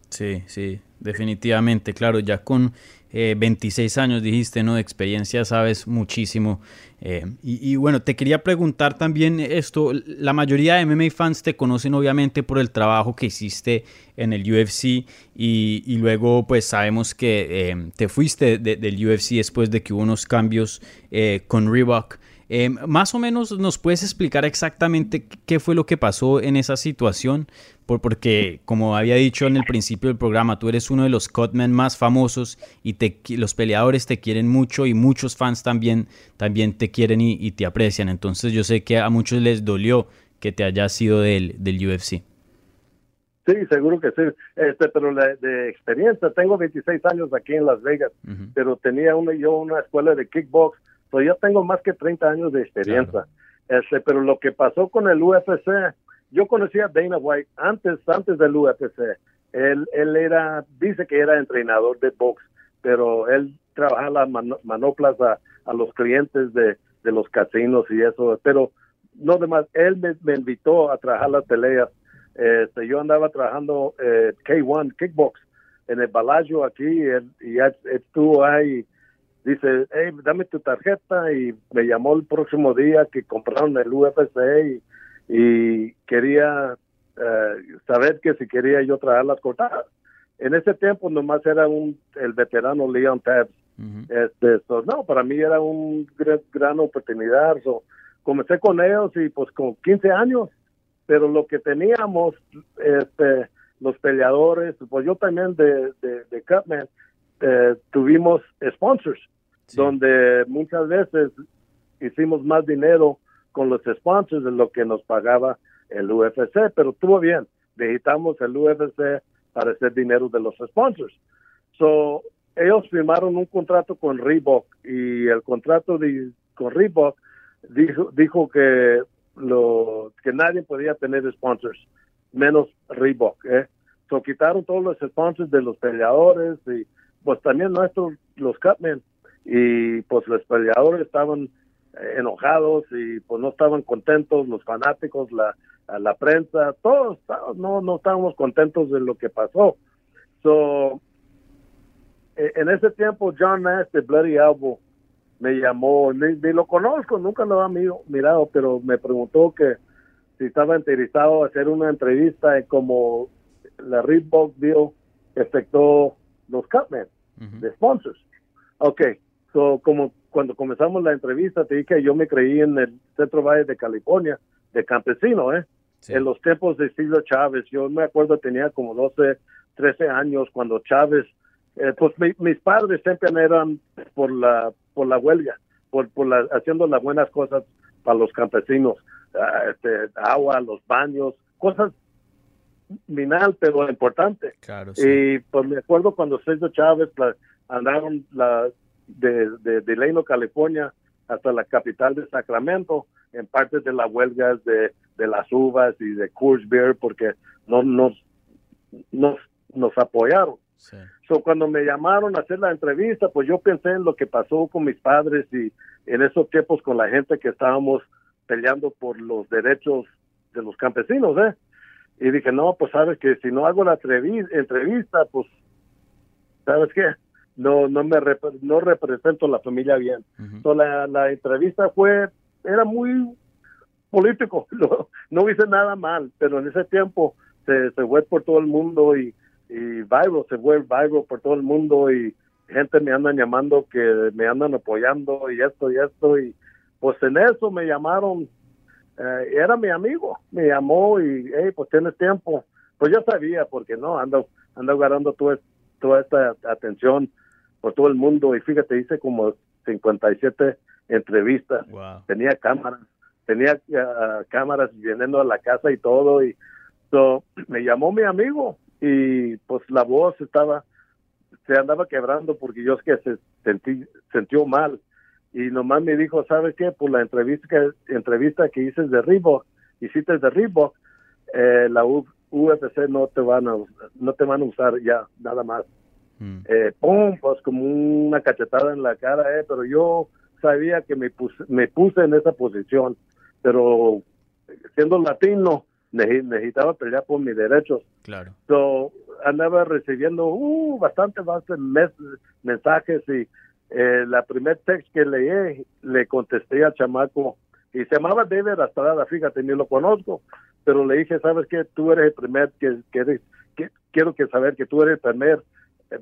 Sí, sí, definitivamente, claro, ya con 26 eh, años dijiste, ¿no? De experiencia sabes muchísimo. Eh, y, bueno, te quería preguntar también esto, la mayoría de MMA fans te conocen obviamente por el trabajo que hiciste en el UFC y, luego pues sabemos que eh, te fuiste del UFC después de que hubo unos cambios con Reebok. Em, más o menos nos puedes explicar exactamente qué fue lo que pasó en esa situación, Por, porque como había dicho en el principio del programa, tú eres uno de los cutmen más famosos y te, los peleadores te quieren mucho y muchos fans también, también te quieren y, te aprecian. Entonces yo sé que a muchos les dolió que te hayas sido del, del UFC. Sí, seguro que sí. Este, pero de experiencia, tengo 26 años aquí en Las Vegas, pero tenía una, yo una escuela de kickbox So, yo tengo más que 30 años de experiencia. Este, pero lo que pasó con el UFC, yo conocía a Dana White antes, antes del UFC. Él, él era, dice que era entrenador de box, pero él trabajaba las manoplas a, los clientes de, los casinos y eso, pero no demás, él me, invitó a trabajar las peleas. Este, yo andaba trabajando eh, K1, kickbox, en el Balayo aquí, y él estuvo ahí dice, hey, dame tu tarjeta y me llamó el próximo día que compraron el UFC y, quería eh, saber que si quería yo traer las cortadas. En ese tiempo nomás era un el veterano Leon Tabs. este, no, para mí era un gran, oportunidad. comencé con ellos y pues con 15 años, pero lo que teníamos, este, los peleadores, pues yo también de, de, de Cutman, eh, tuvimos sponsors, donde muchas veces hicimos más dinero con los sponsors de lo que nos pagaba el UFC, pero estuvo bien. Necesitamos el UFC para hacer dinero de los sponsors. So, ellos firmaron un contrato con Reebok y el contrato de, con Reebok dijo, dijo que lo que nadie podía tener sponsors, menos Reebok. ¿eh? So, quitaron todos los sponsors de los peleadores y pues también nuestros, los Cutmen, y pues los peleadores estaban eh, enojados y pues no estaban contentos, los fanáticos, la, la prensa, todos, no, no estábamos contentos de lo que pasó. So, e, en ese tiempo John Nash de Bloody Elbow me llamó, ni, lo conozco, nunca lo había mirado, pero me preguntó que si estaba interesado hacer una entrevista en cómo la Reebok deal afectó los Cutmen de sponsors. Ok, so como cuando comenzamos la entrevista te dije que yo me creí en el Centro Valle de California, de campesino, ¿eh? En los tiempos de Siglo Chávez, yo me acuerdo tenía como 12, 13 años cuando Chávez, eh, pues mis padres siempre eran por la por la huelga, por, por la, haciendo las buenas cosas para los campesinos, ah, este, agua, los baños, cosas minal, pero importante. Y pues me acuerdo cuando Sergio Chávez andaron la, de, de, de Leno, California, hasta la capital de Sacramento, en parte de las huelgas de, de las uvas y de Coors Beer, porque no nos, nos, nos apoyaron. So, cuando me llamaron a hacer la entrevista, pues yo pensé en lo que pasó con mis padres y en esos tiempos con la gente que estábamos peleando por los derechos de los campesinos, ¿eh? Y dije, no, pues sabes que si no hago la entrevista, pues, ¿sabes qué? No, no me no represento la familia bien. la, entrevista fue, era muy político, no, hice nada mal, pero en ese tiempo se, se fue por todo el mundo y, y viral, se fue viral por todo el mundo y gente me andan llamando que me andan apoyando y esto y esto y pues en eso me llamaron eh, era mi amigo, me llamó y, hey, pues tienes tiempo. Pues yo sabía, porque no, ando, ando agarrando toda, toda esta atención por todo el mundo. Y fíjate, hice como 57 entrevistas, tenía cámaras, tenía uh, cámaras viniendo a la casa y todo. Y so, me llamó mi amigo y pues la voz estaba, se andaba quebrando porque yo es que se sentí, sintió mal y nomás me dijo, ¿sabes qué? Por la entrevista que, entrevista que hice de Reebok, hiciste de Reebok, eh, la UFC no te van a no te van a usar ya nada más. Mm. Eh, pum, pues como una cachetada en la cara, eh, pero yo sabía que me puse, me puse en esa posición, pero siendo latino necesitaba pelear por mis derechos. Claro. So, andaba recibiendo uh, bastante, bastante mensajes y eh, la primer text que leí, le contesté al chamaco, y se llamaba David Astrada, fíjate, ni lo conozco, pero le dije, ¿sabes qué? Tú eres el primer que, que, quiero que saber que tú eres el primer,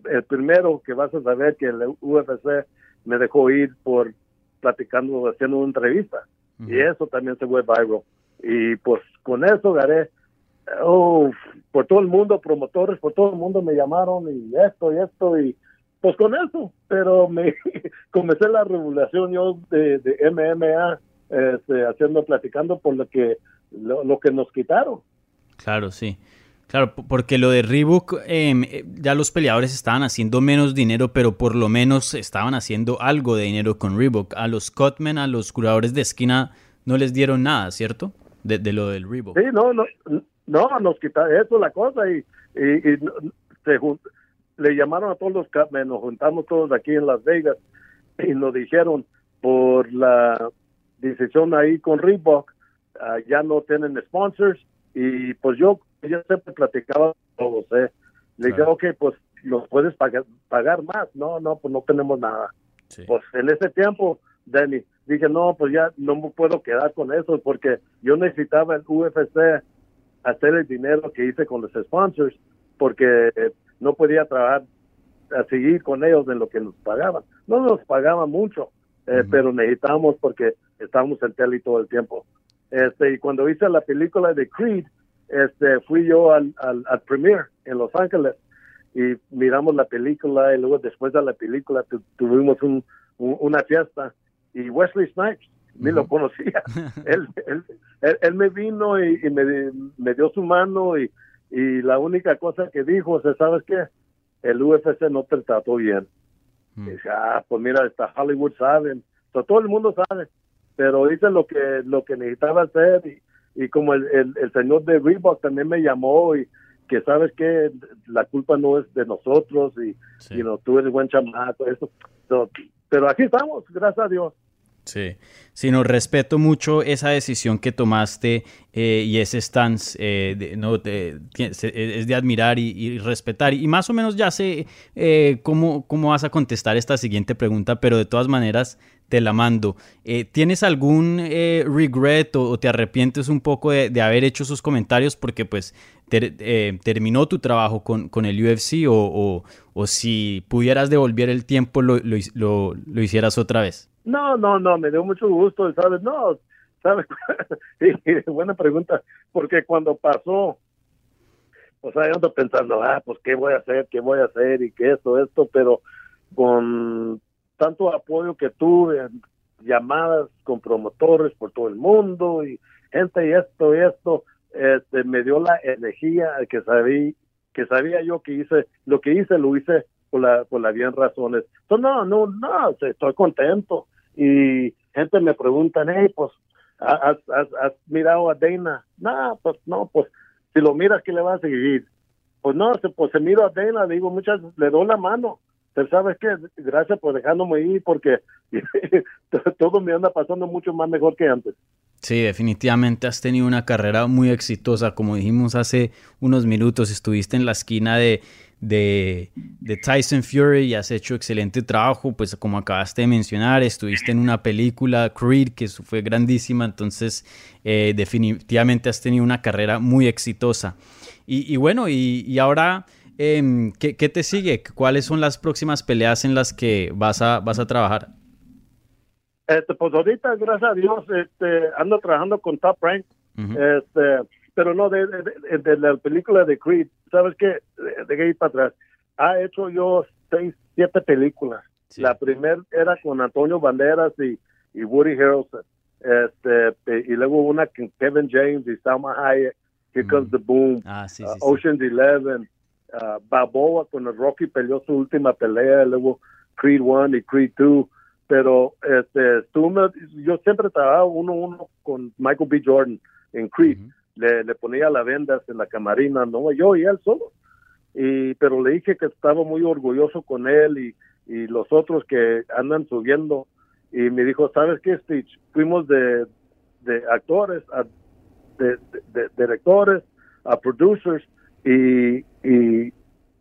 el primero que vas a saber que el UFC me dejó ir por platicando, haciendo una entrevista. Y eso también se fue viral. Y pues con eso gané, oh, por todo el mundo, promotores, por todo el mundo me llamaron y esto y esto y pues con eso, pero me comencé la regulación yo de, MMA este, haciendo, platicando por lo que lo, que nos quitaron. Claro, sí. Claro, porque lo de Reebok, em, eh, ya los peleadores estaban haciendo menos dinero, pero por lo menos estaban haciendo algo de dinero con Reebok. A los Cutmen, a los curadores de esquina, no les dieron nada, ¿cierto? De, lo del Reebok. Sí, no, no, no nos quitaron eso la cosa y, y, le llamaron a todos los nos juntamos todos aquí en Las Vegas y nos dijeron por la decisión ahí con Reebok, ah, ya no tienen sponsors y pues yo yo siempre platicaba con usted. Le dije, ok, pues nos puedes pagar, pagar más. No, no, pues no tenemos nada. Pues en ese tiempo, Danny, dije, no, pues ya no me puedo quedar con eso porque yo necesitaba el UFC hacer el dinero que hice con los sponsors porque no podía trabajar a seguir con ellos en lo que nos pagaban. No nos pagaban mucho, eh, pero necesitábamos porque estábamos en tele todo el tiempo. Este, y cuando hice la película de Creed, este, fui yo al, al, al premiere en Los Ángeles y miramos la película y luego después de la película tuvimos un, una fiesta y Wesley Snipes ni lo conocía. él, él, él, me vino y, me, me, dio su mano y, y la única cosa que dijo, ¿sabes qué? El UFC no te trató bien. Y dice, ah, pues mira, está Hollywood saben, todo el mundo sabe, pero dice lo que lo que necesitaba hacer y, y como el, el, señor de Reebok también me llamó y que sabes que la culpa no es de nosotros y, no tú eres buen chamaco, eso. pero aquí estamos, gracias a Dios. Sí, sino respeto mucho esa decisión que tomaste eh, y ese stance eh, no, es de admirar y, respetar. Y más o menos ya sé eh, cómo, cómo vas a contestar esta siguiente pregunta, pero de todas maneras te la mando. ¿Tienes algún regret o, te arrepientes un poco de, haber hecho esos comentarios porque pues terminó tu trabajo con, con el UFC o, o, si pudieras devolver el tiempo lo, lo, lo hicieras otra vez? No, no, no, me dio mucho gusto, ¿sabes? No, ¿sabes? buena pregunta, porque cuando pasó, pues ahí ando pensando, ah, pues qué voy a hacer, qué voy a hacer y qué esto, esto, pero con tanto apoyo que tuve, llamadas con promotores por todo el mundo y gente y esto y esto, este, me dio la energía que sabía, que sabía yo que hice, lo que hice lo hice por la, por las bien razones. Entonces, no, no, no, estoy contento y gente me pregunta, hey, pues, ¿has, has, mirado a Dana? No, pues no, pues, si lo miras, ¿qué le vas a seguir? Pues no, pues se miro a Dana, le digo, muchas, le doy la mano. Pero sabes qué, gracias por dejándome ir porque todo me anda pasando mucho más mejor que antes. Sí, definitivamente has tenido una carrera muy exitosa. Como dijimos hace unos minutos, estuviste en la esquina de de, Tyson Fury y has hecho excelente trabajo, pues como acabaste de mencionar, estuviste en una película, Creed, que fue grandísima, entonces eh, definitivamente has tenido una carrera muy exitosa. Y, bueno, y, ahora, em, ¿qué, te sigue? ¿Cuáles son las próximas peleas en las que vas a, vas a trabajar? Este, pues ahorita, gracias a Dios, este, ando trabajando con Top Rank. este, pero no de, de, la película de Creed. ¿Sabes qué? De, ir para atrás. Ha hecho yo seis, siete películas. La primera era con Antonio Banderas y, y Woody Harrelson. Este, y luego una con Kevin James y Salma Hayek, Here mm. Comes the Boom, ah, uh, Ocean's Eleven, uh, Balboa con el Rocky peleó su última pelea, luego Creed 1 y Creed 2 pero este yo siempre trabajaba uno uno con Michael B. Jordan en Creed le, ponía las vendas en la camarina, no yo y él solo. Y, pero le dije que estaba muy orgulloso con él y, y los otros que andan subiendo. Y me dijo, ¿sabes qué, Stitch? Fuimos de, de actores, a, de, de, directores, a producers y, y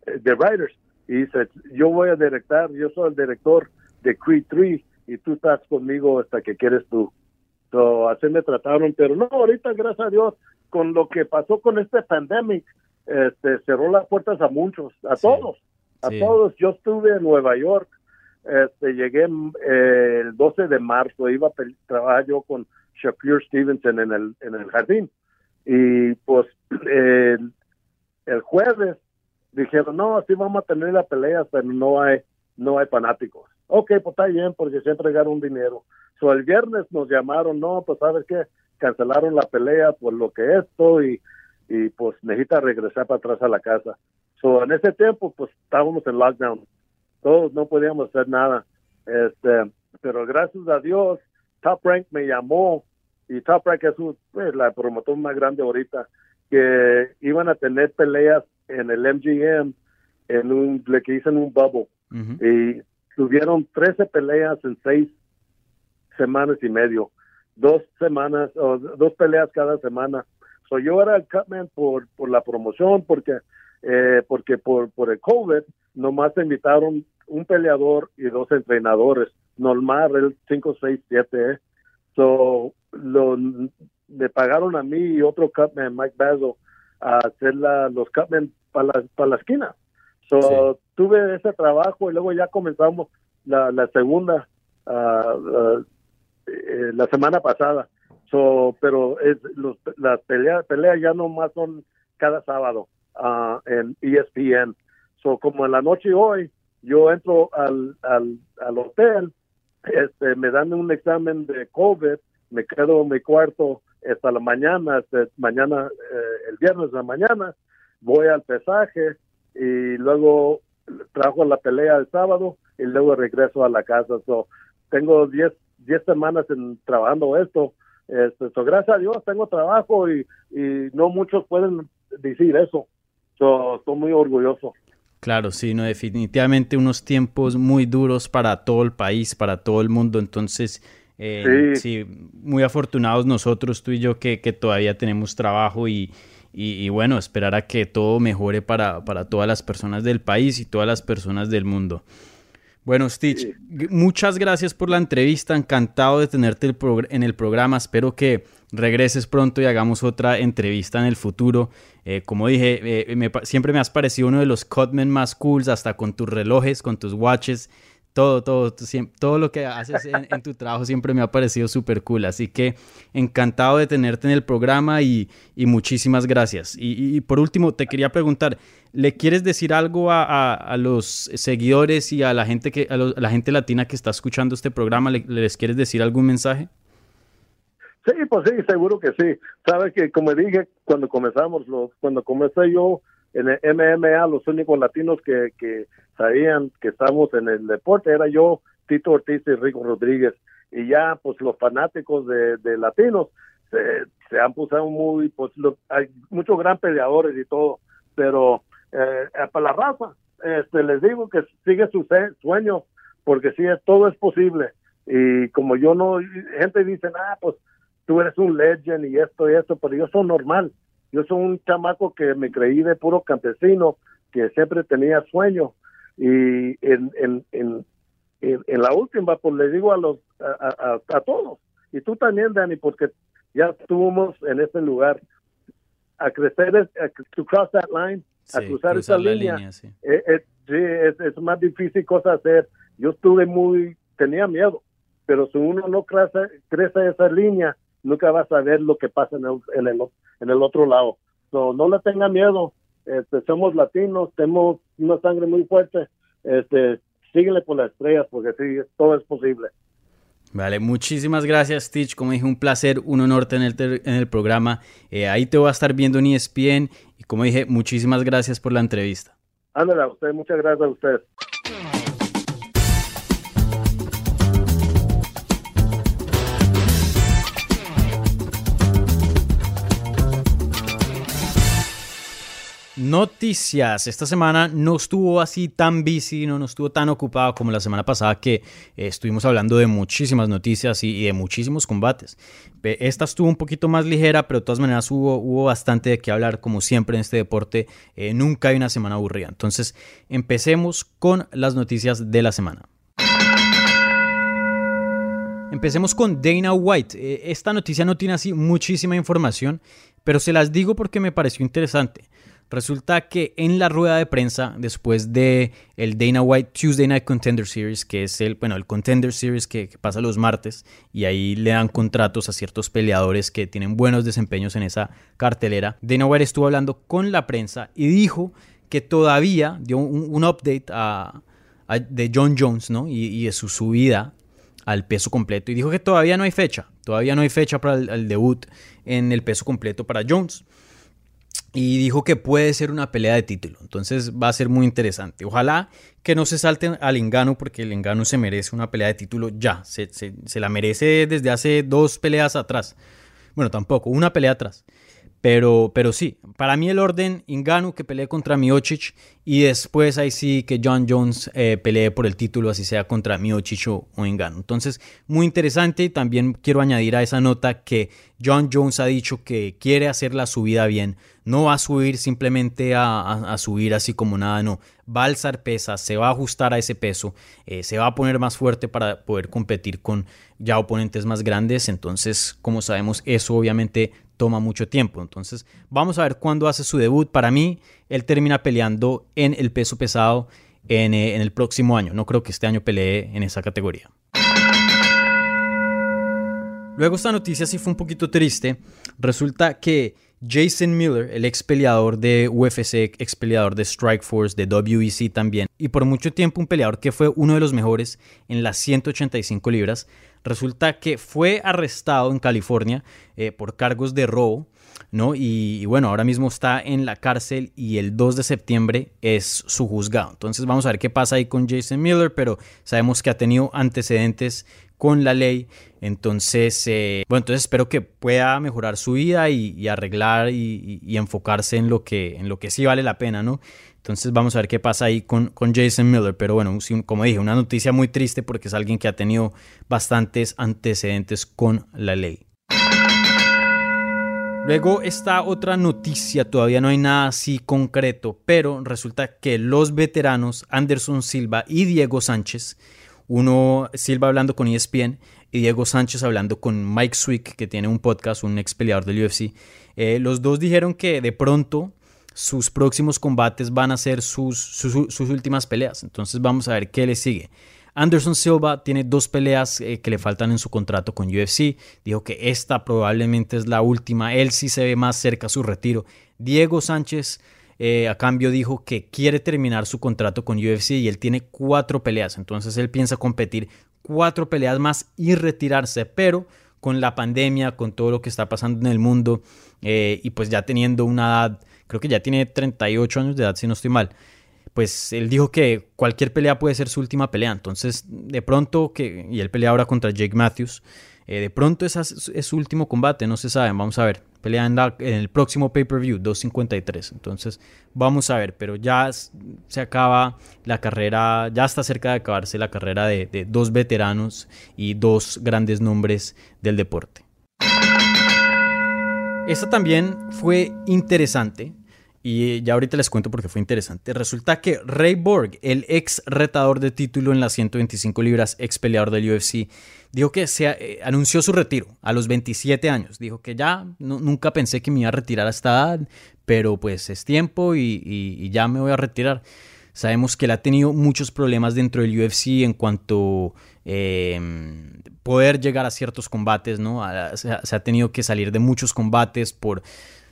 de writers. Y dice, yo voy a directar, yo soy el director de Creed 3 y tú estás conmigo hasta que quieres tú. So, así me trataron, pero no, ahorita, gracias a Dios, con lo que pasó con este pandemic, este, cerró las puertas a muchos, a todos, a todos. Yo estuve en Nueva York, este, llegué eh, el 12 de marzo, iba a trabajar yo con Shakur Stevenson en el, en el jardín. Y pues el, el jueves dijeron, no, así vamos a tener la pelea, pero no hay, no hay fanáticos. Ok, pues está bien, porque siempre un dinero. So, el viernes nos llamaron, no, pues sabes qué, cancelaron la pelea por lo que esto y y pues necesita regresar para atrás a la casa. So, en ese tiempo, pues estábamos en lockdown. Todos no podíamos hacer nada. Este, pero gracias a Dios, Top Rank me llamó y Top Rank es pues, la promotora más grande ahorita que iban a tener peleas en el MGM en un le que dicen un bubble y tuvieron 13 peleas en seis semanas y medio dos semanas o dos peleas cada semana. So yo era el cutman por por la promoción porque eh, porque por por el COVID nomás invitaron un peleador y dos entrenadores. Normal el 5 6 7 so lo me pagaron a mí y otro cutman, Mike Bazo, a hacer la, los cutmen para la, para la esquina. So, Tuve ese trabajo y luego ya comenzamos la, la segunda uh, uh, la semana pasada. So, pero es, los, las peleas pelea ya no más son cada sábado uh, en ESPN. So, como en la noche hoy, yo entro al, al, al hotel, este, me dan un examen de COVID, me quedo en mi cuarto hasta la mañana, hasta mañana, eh, el viernes de la mañana, voy al pesaje y luego trabajo la pelea el sábado y luego regreso a la casa. So, tengo 10 diez semanas en, trabajando esto. Este, gracias a Dios tengo trabajo y, y no muchos pueden decir eso. So, estoy muy orgulloso. Claro, sí, no, definitivamente unos tiempos muy duros para todo el país, para todo el mundo. Entonces, eh, sí. muy afortunados nosotros, tú y yo, que, que todavía tenemos trabajo y, y, bueno, esperar a que todo mejore para, para, todas las personas del país y todas las personas del mundo. Bueno, Stitch, muchas gracias por la entrevista, encantado de tenerte en el programa, espero que regreses pronto y hagamos otra entrevista en el futuro. Eh, como dije, eh, siempre me has parecido uno de los cutmen más cools, hasta con tus relojes, con tus watches todo, todo, todo lo que haces en, tu trabajo siempre me ha parecido súper cool. Así que encantado de tenerte en el programa y, muchísimas gracias. Y, por último, te quería preguntar, ¿le quieres decir algo a, los seguidores y a la gente que a, la gente latina que está escuchando este programa? ¿Les quieres decir algún mensaje? Sí, pues sí, seguro que sí. Sabes que, como dije cuando comenzamos, cuando comencé yo en el MMA, los únicos latinos que, que sabían que estamos en el deporte, era yo, Tito Ortiz y Rico Rodríguez. Y ya, pues los fanáticos de, latinos se, han puesto muy, pues hay muchos gran peleadores y todo, pero eh, para la raza, este, les digo que sigue su sueño, porque sí, todo es posible. Y como yo no, gente dice, ah, pues tú eres un legend y esto y esto, pero yo soy normal. Yo soy un chamaco que me creí de puro campesino, que siempre tenía sueño y en, en, en, en, la última, pues le digo a los a, a, todos, y tú también, Dani, porque ya estuvimos en este lugar, a crecer, a, to cross that line, a cruzar esa línea, sí. Eh, eh, es, es, más difícil cosa hacer. Yo estuve muy, tenía miedo, pero si uno no crece, crece esa línea, nunca vas a ver lo que pasa en el, en el, en el otro lado. So, no le tenga miedo, este, somos latinos, tenemos una sangre muy fuerte, este, síguele por las estrellas porque sí, todo es posible. Vale, muchísimas gracias Stitch, como dije, un placer, un honor tenerte en el programa. Eh, ahí te voy a estar viendo en ESPN y como dije, muchísimas gracias por la entrevista. Ándale, a usted, muchas gracias a usted. Noticias. Esta semana no estuvo así tan busy, no, estuvo tan ocupado como la semana pasada que eh, estuvimos hablando de muchísimas noticias y, de muchísimos combates. Esta estuvo un poquito más ligera, pero de todas maneras hubo, hubo bastante de qué hablar, como siempre en este deporte. Eh, nunca hay una semana aburrida. Entonces, empecemos con las noticias de la semana. Empecemos con Dana White. Eh, esta noticia no tiene así muchísima información, pero se las digo porque me pareció interesante. Resulta que en la rueda de prensa, después de el Dana White Tuesday Night Contender Series, que es el, bueno, el Contender Series que, pasa los martes, y ahí le dan contratos a ciertos peleadores que tienen buenos desempeños en esa cartelera, Dana White estuvo hablando con la prensa y dijo que todavía dio un, update de John Jones, ¿no? Y, de su subida al peso completo. Y dijo que todavía no hay fecha, todavía no hay fecha para el debut en el peso completo para Jones. Y dijo que puede ser una pelea de título. Entonces va a ser muy interesante. Ojalá que no se salten al Engano porque el Engano se merece una pelea de título ya. Se, se la merece desde hace dos peleas atrás. Bueno, tampoco, una pelea atrás. Pero, pero sí, para mí el orden, Ingano que pelee contra Miocic y después ahí sí que John Jones eh, pelee por el título, así sea contra Miocic o, o Ingano. Entonces, muy interesante y también quiero añadir a esa nota que John Jones ha dicho que quiere hacer la subida bien. No va a subir simplemente a, subir así como nada, no. Va a alzar pesas, se va a ajustar a ese peso, eh, se va a poner más fuerte para poder competir con ya oponentes más grandes. Entonces, como sabemos, eso obviamente toma mucho tiempo. Entonces, vamos a ver cuándo hace su debut. Para mí, él termina peleando en el peso pesado en, eh, en el próximo año. No creo que este año pelee en esa categoría. Luego esta noticia sí fue un poquito triste. Resulta que Jason Miller, el ex peleador de UFC, ex peleador de Strikeforce, de WEC también, y por mucho tiempo un peleador que fue uno de los mejores en las 185 libras, resulta que fue arrestado en California eh, por cargos de robo, ¿no? Y, bueno, ahora mismo está en la cárcel y el 2 de septiembre es su juzgado. Entonces vamos a ver qué pasa ahí con Jason Miller, pero sabemos que ha tenido antecedentes con la ley. Entonces, eh, bueno, entonces espero que pueda mejorar su vida y, arreglar y, y, enfocarse en lo, que, en lo que sí vale la pena, ¿no? Entonces vamos a ver qué pasa ahí con, con Jason Miller. Pero bueno, como dije, una noticia muy triste porque es alguien que ha tenido bastantes antecedentes con la ley. Luego está otra noticia, todavía no hay nada así concreto, pero resulta que los veteranos Anderson Silva y Diego Sánchez, uno Silva hablando con ESPN y Diego Sánchez hablando con Mike Swick, que tiene un podcast, un ex peleador del UFC, eh, los dos dijeron que de pronto sus próximos combates van a ser sus, sus, últimas peleas. Entonces vamos a ver qué le sigue. Anderson Silva tiene dos peleas eh, que le faltan en su contrato con UFC. Dijo que esta probablemente es la última. Él sí se ve más cerca a su retiro. Diego Sánchez eh, a cambio dijo que quiere terminar su contrato con UFC y él tiene cuatro peleas. Entonces él piensa competir cuatro peleas más y retirarse. Pero con la pandemia, con todo lo que está pasando en el mundo eh, y pues ya teniendo una edad creo que ya tiene 38 años de edad, si no estoy mal. Pues él dijo que cualquier pelea puede ser su última pelea. Entonces, de pronto, que, y él pelea ahora contra Jake Matthews, eh, de pronto es, su último combate, no se sabe. Vamos a ver. Pelea en, el próximo pay-per-view, 253. Entonces, vamos a ver. Pero ya se acaba la carrera, ya está cerca de acabarse la carrera de dos veteranos y dos grandes nombres del deporte. Esta también fue interesante y ya ahorita les cuento porque fue interesante. Resulta que Ray Borg, el ex retador de título en las 125 libras, ex peleador del UFC, dijo que se eh, anunció su retiro a los 27 años. Dijo que ya nunca pensé que me iba a retirar a esta edad, pero pues es tiempo y, ya me voy a retirar. Sabemos que él ha tenido muchos problemas dentro del UFC en cuanto eh, poder llegar a ciertos combates, ¿no? Se ha, tenido que salir de muchos combates por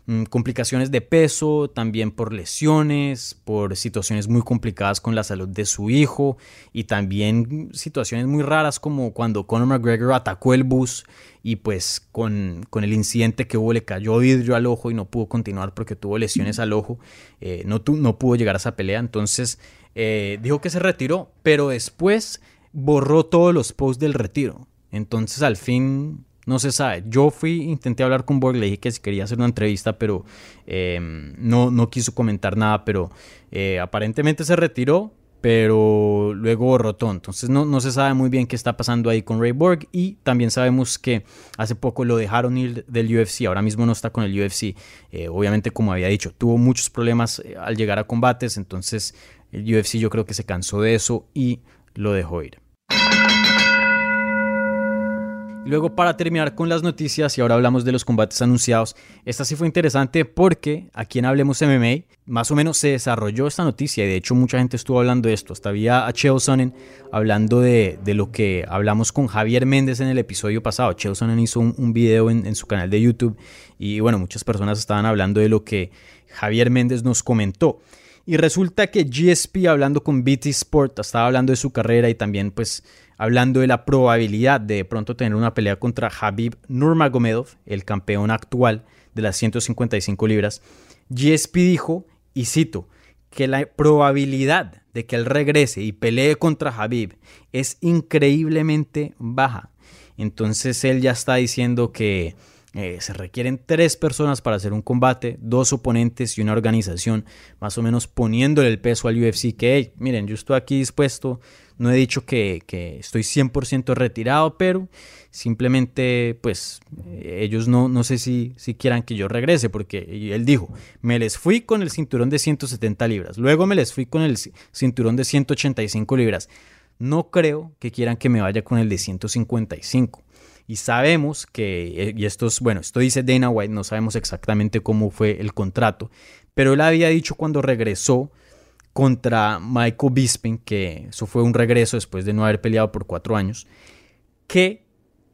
mm, complicaciones de peso, también por lesiones, por situaciones muy complicadas con la salud de su hijo y también situaciones muy raras como cuando Conor McGregor atacó el bus y pues con, con el incidente que hubo le cayó vidrio al ojo y no pudo continuar porque tuvo lesiones al ojo, eh, no, no pudo llegar a esa pelea, entonces eh, dijo que se retiró, pero después borró todos los posts del retiro. Entonces al fin no se sabe. Yo fui, intenté hablar con Borg, le dije que si quería hacer una entrevista, pero em, no, no quiso comentar nada, pero eh, aparentemente se retiró, pero luego rotó. Entonces no, no, se sabe muy bien qué está pasando ahí con Ray Borg y también sabemos que hace poco lo dejaron ir del UFC, ahora mismo no está con el UFC. Eh, obviamente, como había dicho, tuvo muchos problemas eh, al llegar a combates, entonces el UFC yo creo que se cansó de eso y lo dejó ir. Luego para terminar con las noticias y ahora hablamos de los combates anunciados, esta sí fue interesante porque aquí en Hablemos MMA más o menos se desarrolló esta noticia y de hecho mucha gente estuvo hablando de esto, hasta había a Cheo Sonnen hablando de, lo que hablamos con Javier Méndez en el episodio pasado, Cheo Sonnen hizo un, video en, su canal de YouTube y bueno muchas personas estaban hablando de lo que Javier Méndez nos comentó. Y resulta que GSP hablando con BT Sport estaba hablando de su carrera y también pues hablando de la probabilidad de, de pronto tener una pelea contra Habib Nurmagomedov, el campeón actual de las 155 libras. GSP dijo, y cito, que la probabilidad de que él regrese y pelee contra Habib es increíblemente baja. Entonces él ya está diciendo que eh, se requieren tres personas para hacer un combate, dos oponentes y una organización, más o menos poniéndole el peso al UFC que, miren, yo estoy aquí dispuesto, no he dicho que, que estoy 100% retirado, pero simplemente, pues, eh, ellos no, no sé si, si quieran que yo regrese, porque él dijo, me les fui con el cinturón de 170 libras, luego me les fui con el cinturón de 185 libras. No creo que quieran que me vaya con el de 155. Y sabemos que, eh, y esto es, bueno, esto dice Dana White, no sabemos exactamente cómo fue el contrato, pero él había dicho cuando regresó contra Michael Bisping, que eso fue un regreso después de no haber peleado por cuatro años, que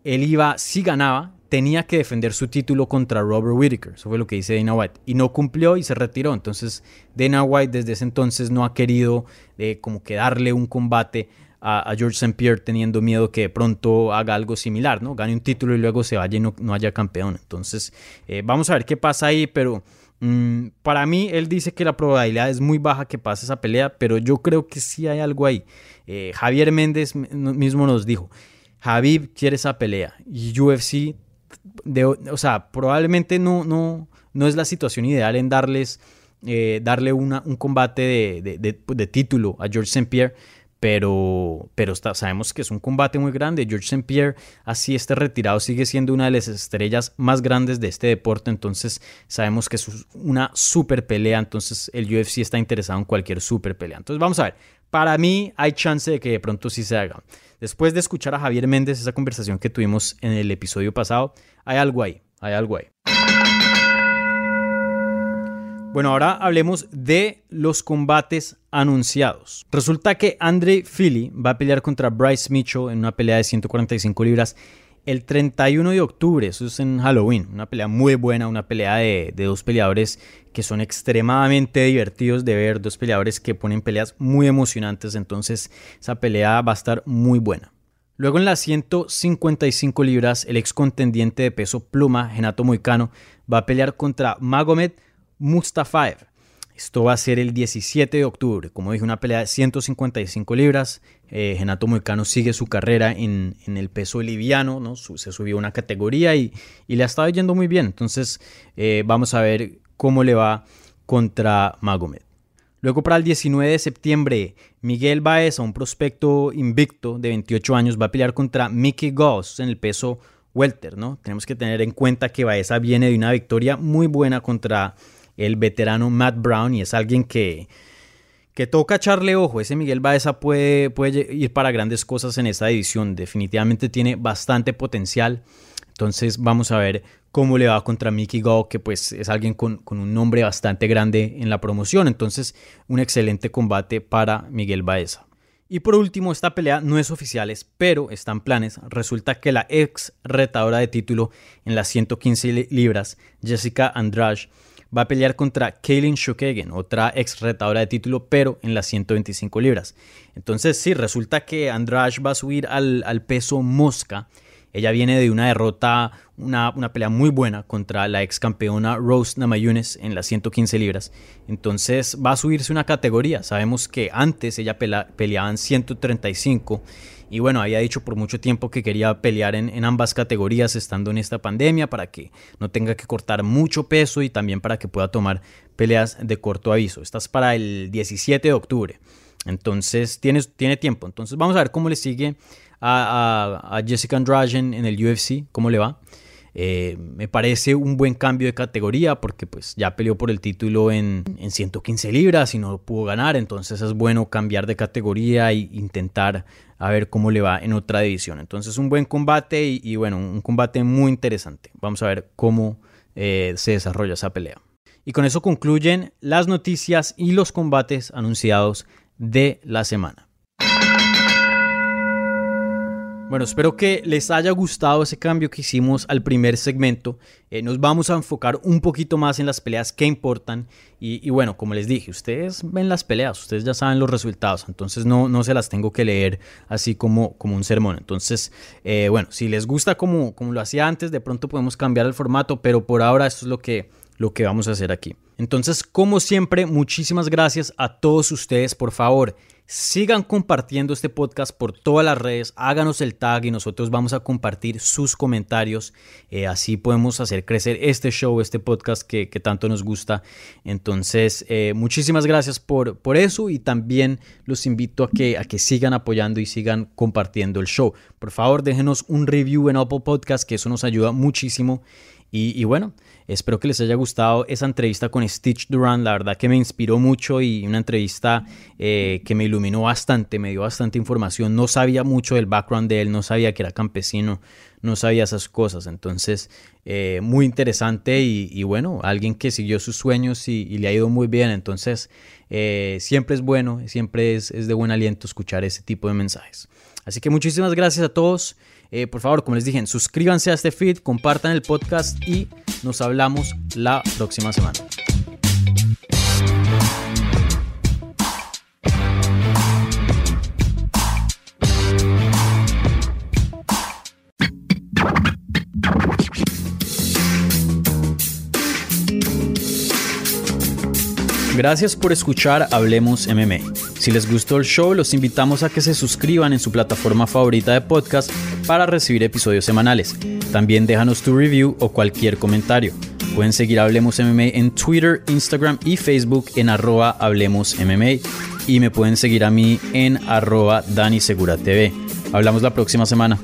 él iba, si ganaba, tenía que defender su título contra Robert Whittaker. Eso fue lo que dice Dana White. Y no cumplió y se retiró. Entonces, Dana White desde ese entonces no ha querido eh, como que darle un combate a, George St. Pierre teniendo miedo que de pronto haga algo similar, ¿no? Gane un título y luego se vaya y no, haya campeón. Entonces, eh, vamos a ver qué pasa ahí, pero mm, para mí él dice que la probabilidad es muy baja que pase esa pelea, pero yo creo que sí hay algo ahí. Eh, Javier Méndez mismo nos dijo, Javib quiere esa pelea y UFC, de, o sea, probablemente no, no, no es la situación ideal en darles... Eh, darle una, un combate de, de título a George St. Pierre, pero, pero sabemos que es un combate muy grande. George St. Pierre, así este retirado, sigue siendo una de las estrellas más grandes de este deporte, entonces sabemos que es una super pelea, entonces el UFC está interesado en cualquier super pelea. Entonces vamos a ver, para mí hay chance de que de pronto sí se haga. Después de escuchar a Javier Méndez, esa conversación que tuvimos en el episodio pasado, hay algo ahí, hay algo ahí. Bueno, ahora hablemos de los combates anunciados. Resulta que Andre Philly va a pelear contra Bryce Mitchell en una pelea de 145 libras el 31 de octubre, eso es en Halloween, una pelea muy buena, una pelea de, dos peleadores que son extremadamente divertidos de ver, dos peleadores que ponen peleas muy emocionantes, entonces esa pelea va a estar muy buena. Luego en las 155 libras, el ex contendiente de peso pluma, Genato Moicano, va a pelear contra Magomed Mustafaev. Esto va a ser el 17 de octubre. Como dije, una pelea de 155 libras. Eh, Genato Moicano sigue su carrera en, el peso liviano, ¿no? se subió una categoría y, le ha estado yendo muy bien. Entonces, eh, vamos a ver cómo le va contra Magomed. Luego, para el 19 de septiembre, Miguel Baeza, un prospecto invicto de 28 años, va a pelear contra Mickey Goss en el peso welter, ¿no? Tenemos que tener en cuenta que Baeza viene de una victoria muy buena contra el veterano Matt Brown y es alguien que, que toca echarle ojo. Ese Miguel Baeza puede, puede ir para grandes cosas en esta división. Definitivamente tiene bastante potencial. Entonces vamos a ver cómo le va contra Mickey Go, que pues es alguien con, con, un nombre bastante grande en la promoción. Entonces un excelente combate para Miguel Baeza. Y por último, esta pelea no es oficial, pero está en planes. Resulta que la ex retadora de título en las 115 libras, Jessica Andrade, va a pelear contra Kaylin Shukegen, otra ex retadora de título, pero en las 125 libras. Entonces, sí, resulta que Andrade va a subir al, peso mosca. Ella viene de una derrota, una, pelea muy buena contra la ex campeona Rose Namajunas en las 115 libras. Entonces va a subirse una categoría. Sabemos que antes ella peleaba en 135 y bueno, había dicho por mucho tiempo que quería pelear en, ambas categorías estando en esta pandemia para que no tenga que cortar mucho peso y también para que pueda tomar peleas de corto aviso. Esta es para el 17 de octubre. Entonces tiene, tiene tiempo. Entonces vamos a ver cómo le sigue a, Jessica Andrade en el UFC, cómo le va. Eh, me parece un buen cambio de categoría porque pues ya peleó por el título en, 115 libras y no pudo ganar, entonces es bueno cambiar de categoría e intentar a ver cómo le va en otra división. Entonces un buen combate y, bueno, un combate muy interesante. Vamos a ver cómo eh, se desarrolla esa pelea. Y con eso concluyen las noticias y los combates anunciados de la semana. Bueno, espero que les haya gustado ese cambio que hicimos al primer segmento. Eh, nos vamos a enfocar un poquito más en las peleas que importan. Y, bueno, como les dije, ustedes ven las peleas, ustedes ya saben los resultados. Entonces no, no se las tengo que leer así como, como un sermón. Entonces, eh, bueno, si les gusta como, como lo hacía antes, de pronto podemos cambiar el formato. Pero por ahora esto es lo que, lo que vamos a hacer aquí. Entonces, como siempre, muchísimas gracias a todos ustedes. Por favor, sigan compartiendo este podcast por todas las redes. Háganos el tag y nosotros vamos a compartir sus comentarios. Eh, así podemos hacer crecer este show, este podcast que, tanto nos gusta. Entonces, eh, muchísimas gracias por, por eso y también los invito a que, a que sigan apoyando y sigan compartiendo el show. Por favor, déjenos un review en Apple Podcast, que eso nos ayuda muchísimo. Y bueno, Espero que les haya gustado esa entrevista con Stitch Duran. La verdad que me inspiró mucho y una entrevista eh, que me iluminó bastante, me dio bastante información. No sabía mucho del background de él, no sabía que era campesino, no sabía esas cosas. Entonces, eh, muy interesante y, bueno, alguien que siguió sus sueños y, le ha ido muy bien. Entonces, eh, siempre es bueno, siempre es de buen aliento escuchar ese tipo de mensajes. Así que muchísimas gracias a todos. Eh, por favor, como les dije, suscríbanse a este feed, compartan el podcast y nos hablamos la próxima semana. Gracias por escuchar Hablemos MMA. Si les gustó el show, los invitamos a que se suscriban en su plataforma favorita de podcast para recibir episodios semanales. También déjanos tu review o cualquier comentario. Pueden seguir Hablemos MMA en Twitter, Instagram y Facebook en arroba Hablemos y me pueden seguir a mí en arroba Dani Segura TV. Hablamos la próxima semana.